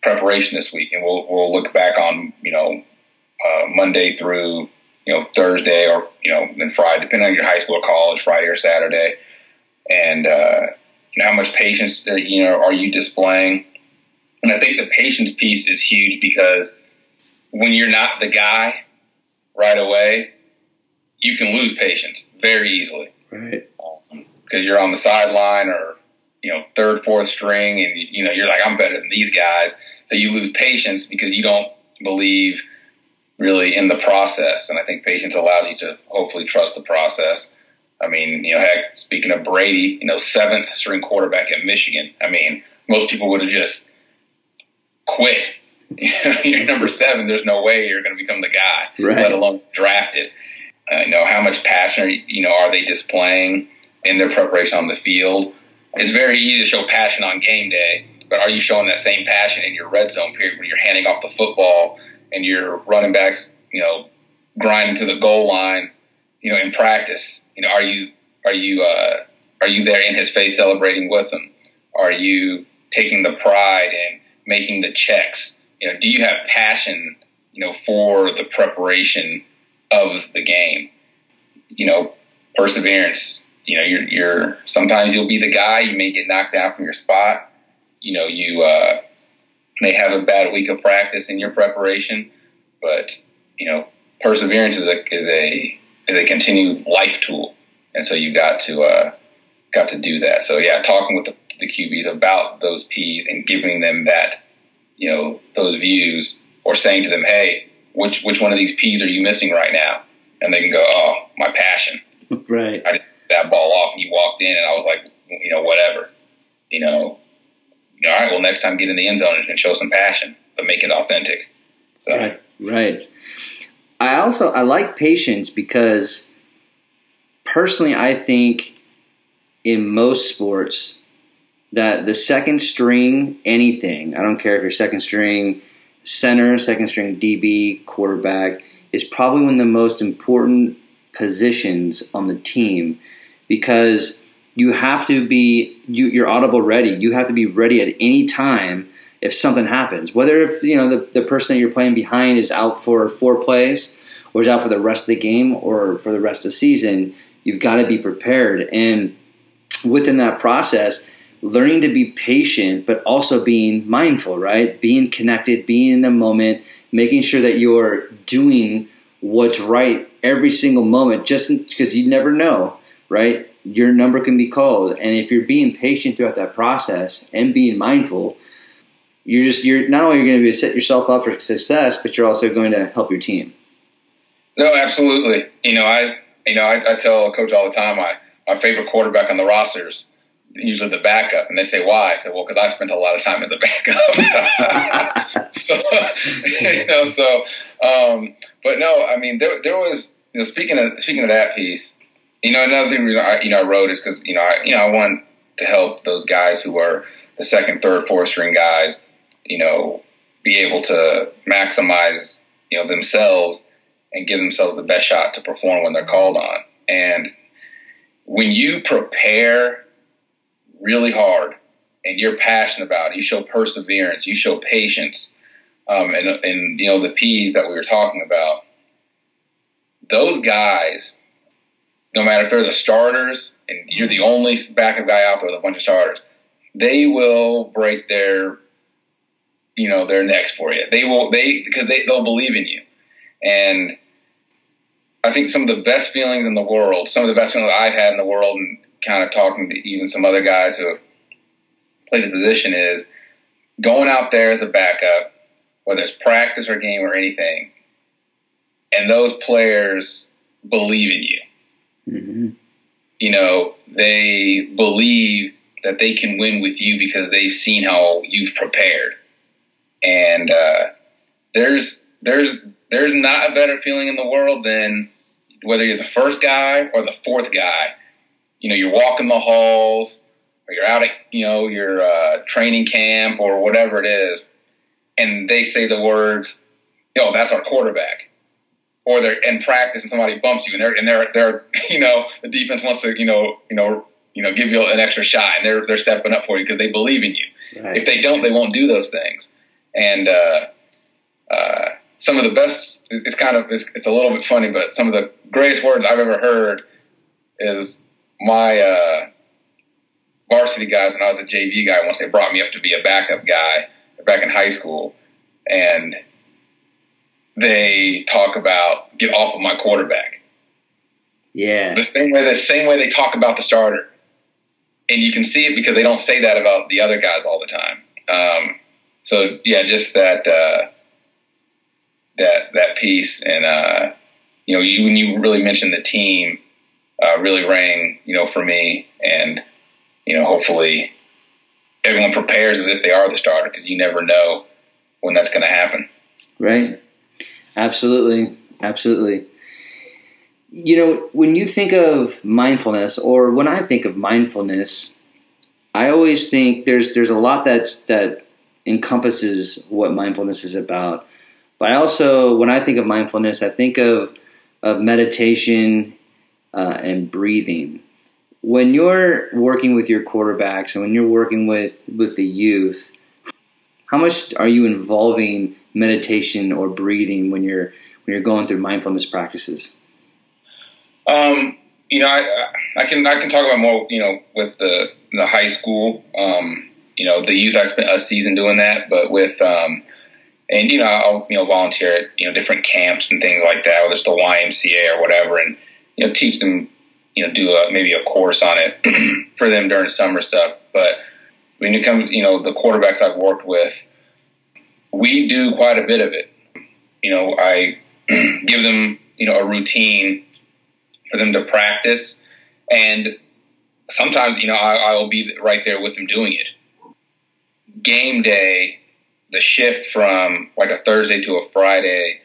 Speaker 2: preparation this week, and we'll we'll look back on, you know, uh, Monday through you know Thursday, or you know, then Friday, depending on your high school or college, Friday or Saturday, and uh, you know, how much patience you know are you displaying? And I think the patience piece is huge because when you're not the guy right away, you can lose patience very easily.
Speaker 1: Right.
Speaker 2: Because um, you're on the sideline or, you know, third, fourth string, and, you know, you're like, I'm better than these guys. So you lose patience because you don't believe really in the process. And I think patience allows you to hopefully trust the process. I mean, you know, heck, speaking of Brady, you know, seventh string quarterback at Michigan. I mean, most people would have just quit. you're number seven. There's no way you're going to become the guy, right. let alone drafted uh, you know, how much passion, you know, are they displaying in their preparation on the field? It's very easy to show passion on game day, but are you showing that same passion in your red zone period when you're handing off the football and your running backs, you know, grinding to the goal line, you know, in practice? You know, are you are you uh, are you there in his face celebrating with him? Are you taking the pride and making the checks? You know, do you have passion, you know, for the preparation of the game. You know, perseverance. You know, you're, you're sometimes you'll be the guy. You may get knocked down from your spot. You know, you uh, may have a bad week of practice in your preparation, but you know, perseverance is a is a is a continued life tool, and so you got to uh, got to do that. So yeah, talking with the, the QBs about those P's and giving them that you know those views, or saying to them, hey, which which one of these P's are you missing right now? And they can go, oh, my passion.
Speaker 1: Right.
Speaker 2: I that ball off and you walked in and I was like, you know, whatever. You know, all right, well, next time get in the end zone and show some passion, but make it authentic. So.
Speaker 1: Right. Right. I also I like patience because personally I think in most sports that the second string anything, I don't care if you're second string center, second string DB, quarterback is probably one of the most important positions on the team because you have to be you, you're audible ready. You have to be ready at any time if something happens. Whether if you know the, the person that you're playing behind is out for four plays or is out for the rest of the game or for the rest of the season, you've got to be prepared. And within that process, learning to be patient, but also being mindful, right? Being connected, being in the moment, making sure that you're doing what's right every single moment, just because you never know, right? Your number can be called. And if you're being patient throughout that process and being mindful, you're just, you're not only going to be set yourself up for success, but you're also going to help your team.
Speaker 2: No, absolutely. You know, I, you know, I, I tell a coach all the time, I, my favorite quarterback on the rosters usually the backup. And they say, why? I said, well, because I spent a lot of time in the backup. so, you know, so um, but no, I mean, there, there was, you know, speaking of, speaking of that piece, you know, another thing, I, you know, I wrote is because, you know, I, you know, I want to help those guys who are the second, third, fourth string guys, you know, be able to maximize, you know, themselves and give themselves the best shot to perform when they're called on. And when you prepare really hard and you're passionate about it, you show perseverance, you show patience, um, and, and, you know, the P's that we were talking about, those guys, no matter if they're the starters and you're the only backup guy out there with a bunch of starters, they will break their, you know, their necks for you. They will, they, because they, they'll believe in you. And I think some of the best feelings in the world, some of the best feelings I've had in the world, and kind of talking to even some other guys who have played the position is going out there as a backup, whether it's practice or game or anything, and those players believe in you. Mm-hmm. You know, they believe that they can win with you because they've seen how you've prepared. And uh, there's there's there's not a better feeling in the world than whether you're the first guy or the fourth guy. You know, you're walking the halls or you're out at you know your uh, training camp or whatever it is, and they say the words, "Yo, that's our quarterback." Or they're in practice and somebody bumps you and they're and they're they're you know the defense wants to you know you know you know give you an extra shot and they're they're stepping up for you because they believe in you. Right. If they don't, they won't do those things. And uh, uh, some of the best. It's kind of it's, it's, a little bit funny, but some of the greatest words I've ever heard is my uh, varsity guys when I was a JV guy. Once they brought me up to be a backup guy back in high school, and they talk about get off of my quarterback.
Speaker 1: Yeah,
Speaker 2: the same way the same way they talk about the starter, and you can see it because they don't say that about the other guys all the time. Um, so yeah, just that. Uh, that that piece. And uh, you know, you, when you really mentioned the team, uh, really rang you know for me. And you know, hopefully, everyone prepares as if they are the starter because you never know when that's going to happen.
Speaker 1: Right. Absolutely. Absolutely. You know, when you think of mindfulness, or when I think of mindfulness, I always think there's there's a lot that's that encompasses what mindfulness is about. But I also, when I think of mindfulness, I think of of meditation uh, and breathing. When you're working with your quarterbacks and when you're working with with the youth, how much are you involving meditation or breathing when you're when you're going through mindfulness practices?
Speaker 2: Um, you know, I, I can I can talk about more. You know, with the the high school. Um, you know, the youth. I spent a season doing that, but with um, and you know I'll you know volunteer at you know different camps and things like that, whether it's the YMCA or whatever, and you know teach them you know do a, maybe a course on it for them during summer stuff. But when it comes you know the quarterbacks I've worked with, we do quite a bit of it. You know I give them you know a routine for them to practice, and sometimes you know I, I will be right there with them doing it. Game day the shift from like a Thursday to a Friday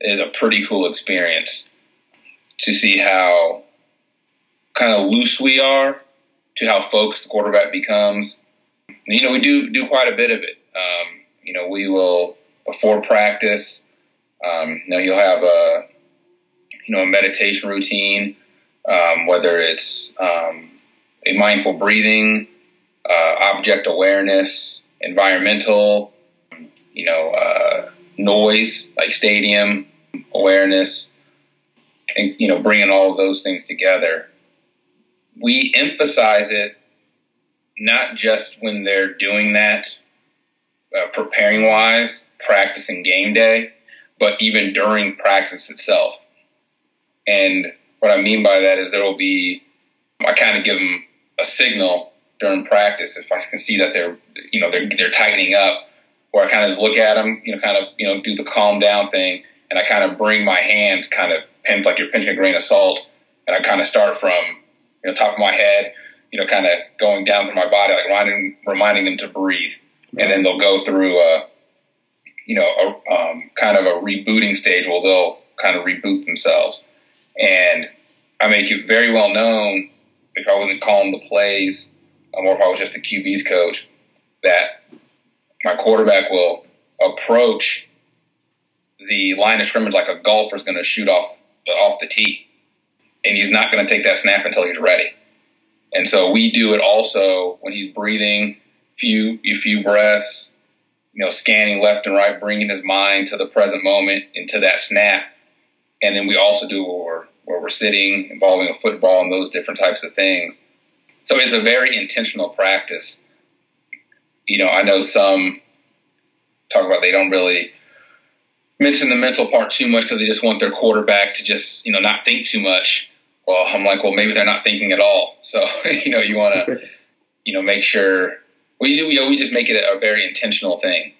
Speaker 2: is a pretty cool experience to see how kind of loose we are to how focused the quarterback becomes. You know, we do do quite a bit of it. Um, you know, we will before practice. Um, you know, you'll have a you know a meditation routine, um, whether it's um, a mindful breathing, uh, object awareness, environmental you know, uh, noise, like stadium awareness, and, you know, bringing all those things together. We emphasize it not just when they're doing that, uh, preparing wise, practicing game day, but even during practice itself. And what I mean by that is there will be, I kind of give them a signal during practice if I can see that they're, you know, they're, they're tightening up where I kind of just look at them, you know, kind of, you know, do the calm down thing. And I kind of bring my hands kind of like you're pinching a grain of salt. And I kind of start from, you know, top of my head, you know, kind of going down through my body, like reminding, reminding them to breathe. Right. And then they'll go through, uh, you know, a um, kind of a rebooting stage where they'll kind of reboot themselves. And I make it very well known if I wasn't calling the plays, um, or if I was just the QB's coach, that my quarterback will approach the line of scrimmage like a golfer is going to shoot off off the tee, and he's not going to take that snap until he's ready. And so we do it also when he's breathing, few a few breaths, you know, scanning left and right, bringing his mind to the present moment into that snap. And then we also do where we're, where we're sitting, involving a football and those different types of things. So it's a very intentional practice. You know, I know some talk about they don't really mention the mental part too much because they just want their quarterback to just, you know, not think too much. Well, I'm like, well, maybe they're not thinking at all. So, you know, you want to, you know, make sure we do, you know, we just make it a very intentional thing.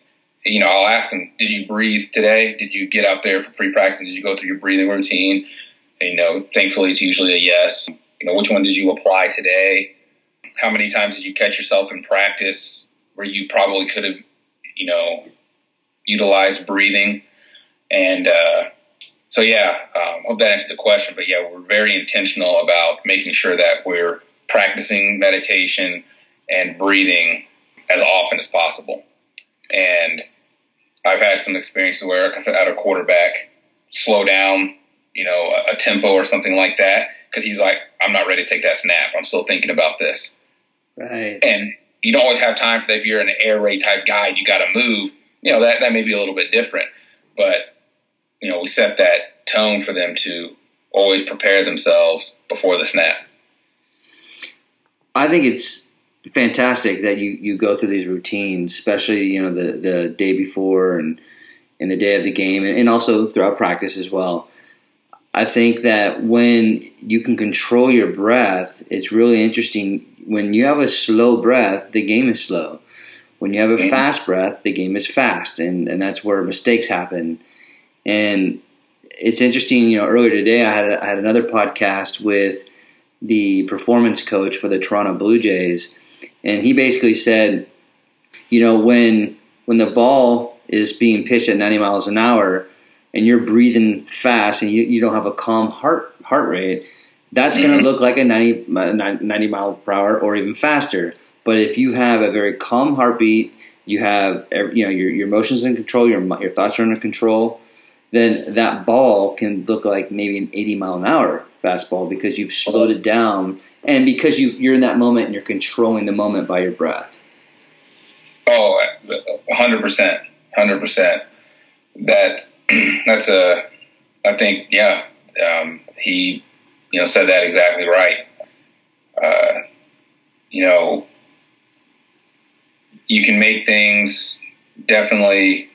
Speaker 2: You know, I'll ask them, did you breathe today? Did you get out there for pre-practice? Did you go through your breathing routine? And, you know, thankfully it's usually a yes. You know, which one did you apply today? How many times did you catch yourself in practice where you probably could have, you know, utilized breathing? And uh, so, yeah, um, hope that answered the question. But yeah, we're very intentional about making sure that we're practicing meditation and breathing as often as possible. And I've had some experiences where I've had a quarterback slow down, you know, a, a tempo or something like that because he's like, I'm not ready to take that snap. I'm still thinking about this.
Speaker 1: Right.
Speaker 2: And you don't always have time for that. If you're an air raid type guy, you got to move. You know, that, that may be a little bit different. But, you know, we set that tone for them to always prepare themselves before the snap.
Speaker 1: I think it's fantastic that you, you go through these routines, especially you know the the day before and in the day of the game, and, and also throughout practice as well. I think that when you can control your breath, it's really interesting. When you have a slow breath, the game is slow. When you have a mm-hmm. fast breath, the game is fast, and, and that's where mistakes happen. And it's interesting, you know, earlier today I had, I had another podcast with the performance coach for the Toronto Blue Jays, and he basically said, you know, when when the ball is being pitched at 90 miles an hour and you're breathing fast and you, you don't have a calm heart heart rate, that's going to mm-hmm. look like a 90, 90 mile per hour or even faster. But if you have a very calm heartbeat, you have you know your, your emotions in control, your your thoughts are under control, then that ball can look like maybe an 80 mile an hour fastball because you've slowed it down and because you you're in that moment and you're controlling the moment by your breath.
Speaker 2: Oh, 100%. 100%. That that's a I think yeah, um, he you know said that exactly right. Uh, you know, you can make things definitely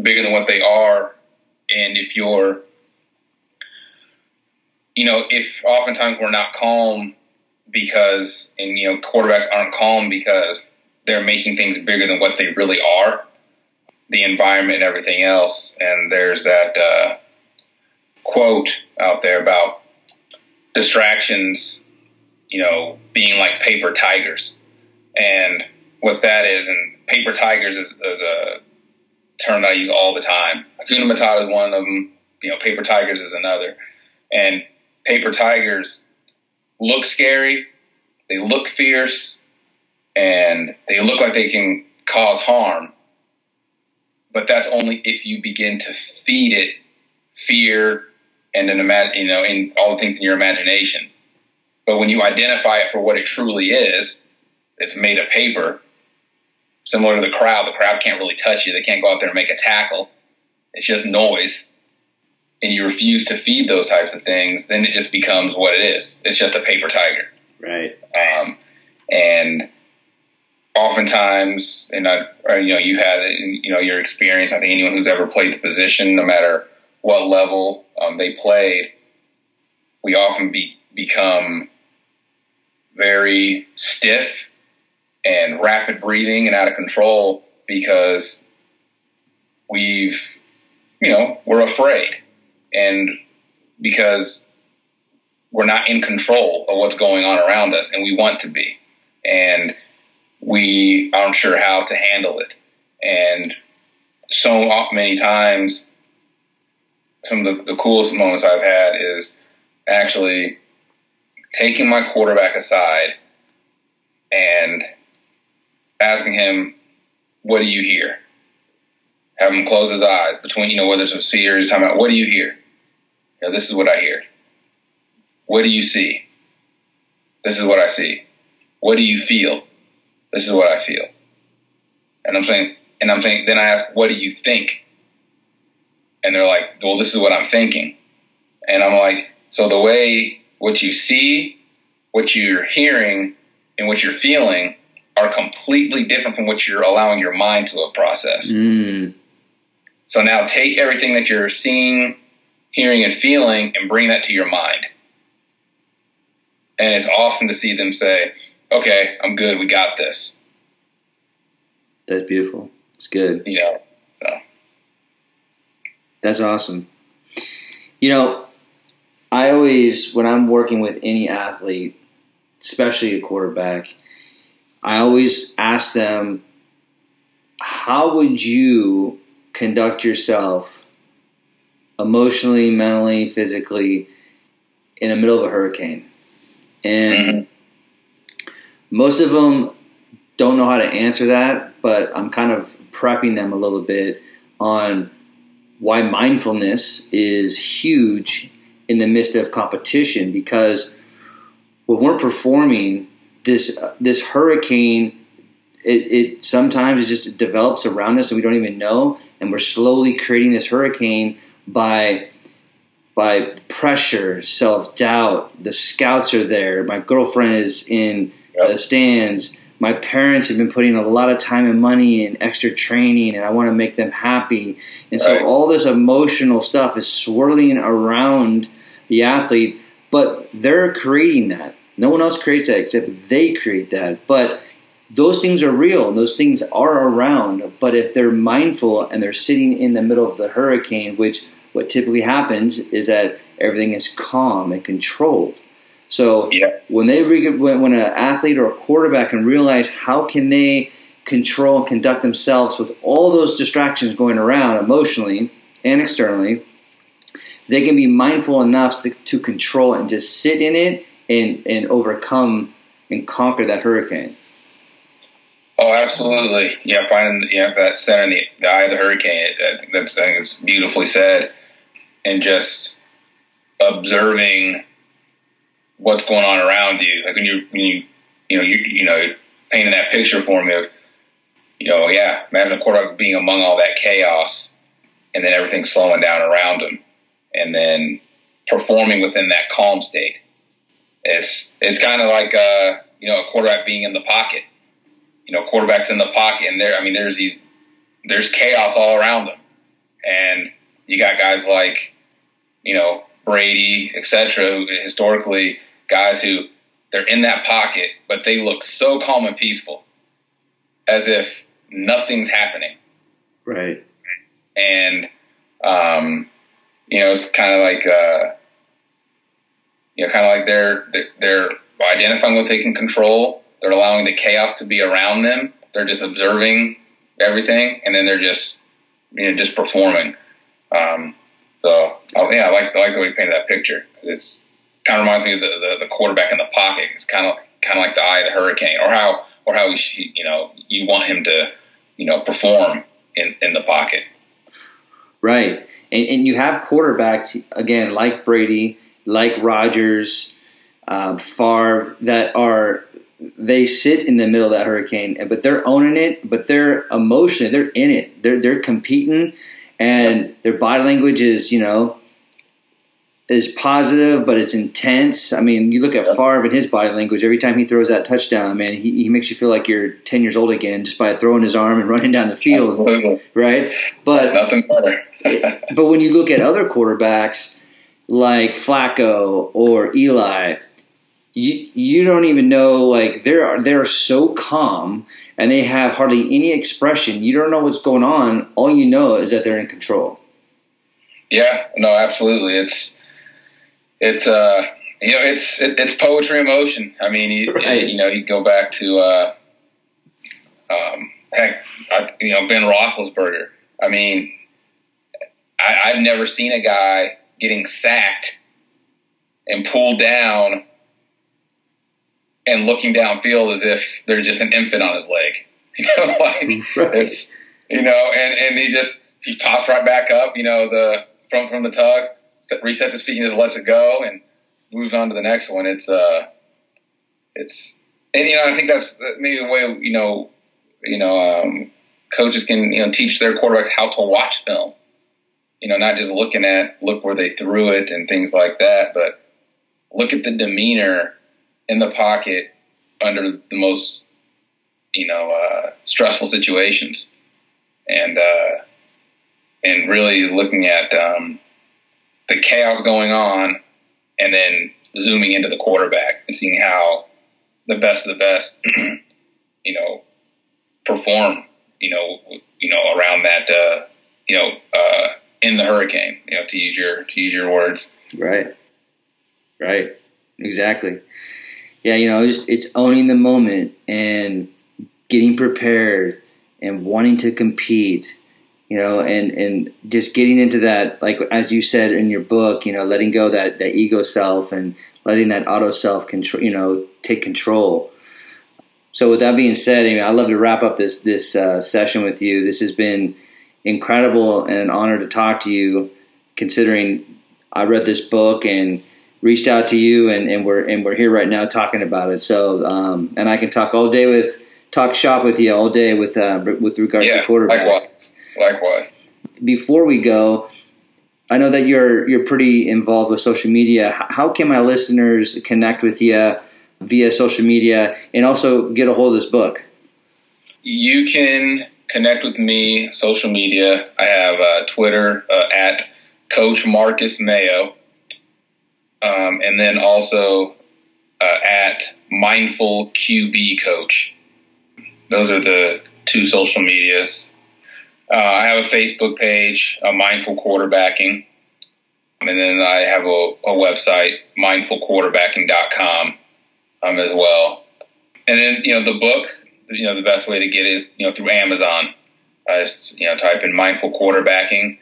Speaker 2: bigger than what they are, and if you're you know, if oftentimes we're not calm because, and you know, quarterbacks aren't calm because they're making things bigger than what they really are, the environment and everything else. And there's that uh, quote out there about distractions, you know, being like paper tigers. And what that is, and paper tigers is, is a term that I use all the time. Hakuna Matata is one of them. You know, paper tigers is another. And paper tigers look scary, they look fierce, and they look like they can cause harm. But that's only if you begin to feed it fear and an imagine, you know, in all the things in your imagination. But when you identify it for what it truly is, it's made of paper. Similar to the crowd, the crowd can't really touch you. They can't go out there and make a tackle. It's just noise and you refuse to feed those types of things, then it just becomes what it is. It's just a paper tiger.
Speaker 1: Right.
Speaker 2: Um, and oftentimes, and I, or, you know, you had, you know, your experience. I think anyone who's ever played the position, no matter what level um, they played, we often be, become very stiff and rapid breathing and out of control because we've, you know, we're afraid and because we're not in control of what's going on around us and we want to be. And we aren't sure how to handle it. And so many times, some of the, the coolest moments I've had is actually taking my quarterback aside and asking him, "What do you hear?" Have him close his eyes between you know whether it's a series. Talking about what do you hear? You know, this is what I hear. What do you see? This is what I see. What do you feel? This is what I feel. And I'm saying, and I'm saying, then I ask, what do you think? And they're like, well, this is what I'm thinking. And I'm like, so the way what you see, what you're hearing, and what you're feeling are completely different from what you're allowing your mind to process. Mm. So now take everything that you're seeing, hearing, and feeling and bring that to your mind. And it's awesome to see them say, okay, I'm good. We got this.
Speaker 1: That's beautiful. It's good.
Speaker 2: Yeah. So.
Speaker 1: That's awesome. You know, I always, when I'm working with any athlete, especially a quarterback, I always ask them, how would you conduct yourself emotionally, mentally, physically in the middle of a hurricane? And mm-hmm. most of them don't know how to answer that, but I'm kind of prepping them a little bit on why mindfulness is huge in the midst of competition because when we're performing this uh, this hurricane it, it sometimes it just develops around us and we don't even know and we're slowly creating this hurricane by by pressure, self doubt. The scouts are there. My girlfriend is in yep. the stands. My parents have been putting a lot of time and money in extra training, and I want to make them happy. And so all this emotional stuff is swirling around the athlete, but they're creating that. No one else creates that except they create that. But those things are real and those things are around. But if they're mindful and they're sitting in the middle of the hurricane, which what typically happens is that everything is calm and controlled. So yeah. when they when, when an athlete or a quarterback can realize how can they control and conduct themselves with all those distractions going around emotionally and externally, they can be mindful enough to, to control and just sit in it and, and overcome and conquer that hurricane.
Speaker 2: Oh, absolutely. Yeah, finding you know, that center the, the eye of the hurricane. I think that's it's beautifully said and just observing what's going on around you. Like when you, when you, you know, you, you know, painting that picture for me of, you know, yeah, imagine a quarterback being among all that chaos and then everything slowing down around him and then performing within that calm state. It's, it's kind of like, uh, you know, a quarterback being in the pocket, you know, quarterbacks in the pocket and there, I mean, there's these, there's chaos all around them. And you got guys like, you know, Brady, etc. Historically, guys who they're in that pocket, but they look so calm and peaceful, as if nothing's happening.
Speaker 1: Right.
Speaker 2: And um, you know, it's kind of like uh, you know, kind of like they're they're identifying what they can control. They're allowing the chaos to be around them. They're just observing everything, and then they're just you know just performing. Um, so oh, yeah, I like I like the way you painted that picture. It's kind of reminds me of the, the, the quarterback in the pocket. It's kind of kind of like the eye of the hurricane, or how or how he, you know you want him to you know perform in in the pocket.
Speaker 1: Right, and and you have quarterbacks again like Brady, like Rodgers, uh, Favre that are they sit in the middle of that hurricane, but they're owning it, but they're emotionally they're in it. They're they're competing and their body language is you know is positive, but it's intense. I mean, you look at Favre and his body language. Every time he throws that touchdown, man, he, he makes you feel like you're ten years old again just by throwing his arm and running down the field, Absolutely. right? But
Speaker 2: nothing better.
Speaker 1: but when you look at other quarterbacks like Flacco or Eli, you you don't even know like they're they're so calm and they have hardly any expression. You don't know what's going on. All you know is that they're in control.
Speaker 2: Yeah, no, absolutely. It's it's uh you know it's it, it's poetry in motion. I mean, you, right. you know, you go back to uh, um, heck, I, you know Ben Roethlisberger. I mean, I, I've never seen a guy getting sacked and pulled down and looking downfield as if there's just an infant on his leg. You know, like right. it's you know, and and he just he pops right back up. You know, the from from the tug, resets his feet and just lets it go and moves on to the next one. It's uh, it's and you know I think that's maybe the way you know you know um, coaches can you know teach their quarterbacks how to watch film. You know, not just looking at look where they threw it and things like that, but look at the demeanor in the pocket under the most you know uh, stressful situations, and uh, and really looking at um, the chaos going on, and then zooming into the quarterback and seeing how the best of the best, you know, perform, you know, you know, around that, uh, you know, uh, in the hurricane, you know, to use your to use your words.
Speaker 1: Right. Right. Exactly. Yeah, you know, just it's owning the moment and getting prepared and wanting to compete you know and and just getting into that like as you said in your book you know letting go that that ego self and letting that auto self control you know take control so with that being said I mean, i'd love to wrap up this this uh, session with you this has been incredible and an honor to talk to you considering i read this book and reached out to you and, and we're and we're here right now talking about it so um, and i can talk all day with talk shop with you all day with uh, with regards
Speaker 2: yeah,
Speaker 1: to quarterback
Speaker 2: likewise. Likewise.
Speaker 1: Before we go, I know that you're you're pretty involved with social media. How can my listeners connect with you via social media and also get a hold of this book?
Speaker 2: You can connect with me social media. I have uh, Twitter uh, at Coach Marcus Mayo, um, and then also uh, at Mindful QB Coach. Those are the two social medias. Uh, I have a Facebook page, uh, Mindful Quarterbacking, and then I have a, a website, mindfulquarterbacking.com, um, as well. And then you know the book, you know the best way to get is you know through Amazon. I just you know type in mindful quarterbacking,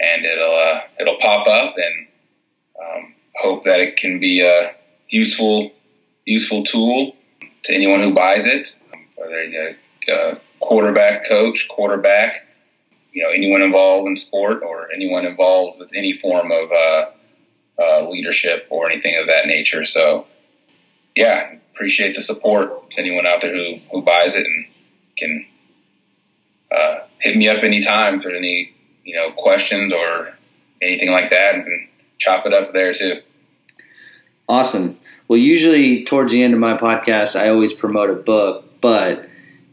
Speaker 2: and it'll uh, it'll pop up, and um, hope that it can be a useful useful tool to anyone who buys it, whether you're a quarterback coach, quarterback, you know anyone involved in sport or anyone involved with any form of uh, uh, leadership or anything of that nature. So, yeah, appreciate the support to anyone out there who who buys it and can uh, hit me up anytime for any you know questions or anything like that, and chop it up there too.
Speaker 1: Awesome. Well, usually towards the end of my podcast, I always promote a book, but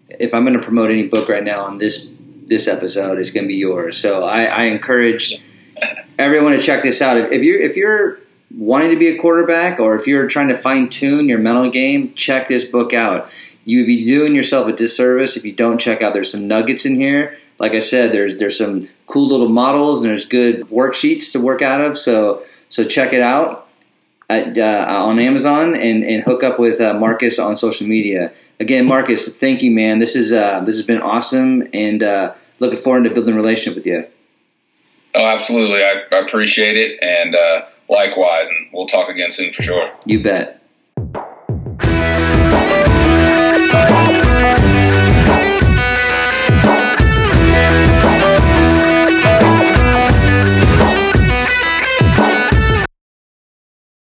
Speaker 1: if I'm going to promote any book right now on this this episode is going to be yours. So I, I, encourage everyone to check this out. If you're if you're wanting to be a quarterback or if you're trying to fine tune your mental game, check this book out. You would be doing yourself a disservice if you don't check out. There's some nuggets in here. Like I said, there's there's some cool little models and there's good worksheets to work out of. So so check it out at, uh, on Amazon and, and hook up with uh, Marcus on social media again, Marcus, thank you, man. This is uh, this has been awesome, and uh, looking forward to building a relationship with you.
Speaker 2: Oh, absolutely. I, I appreciate it, and uh, likewise, and we'll talk again soon for sure.
Speaker 1: You bet.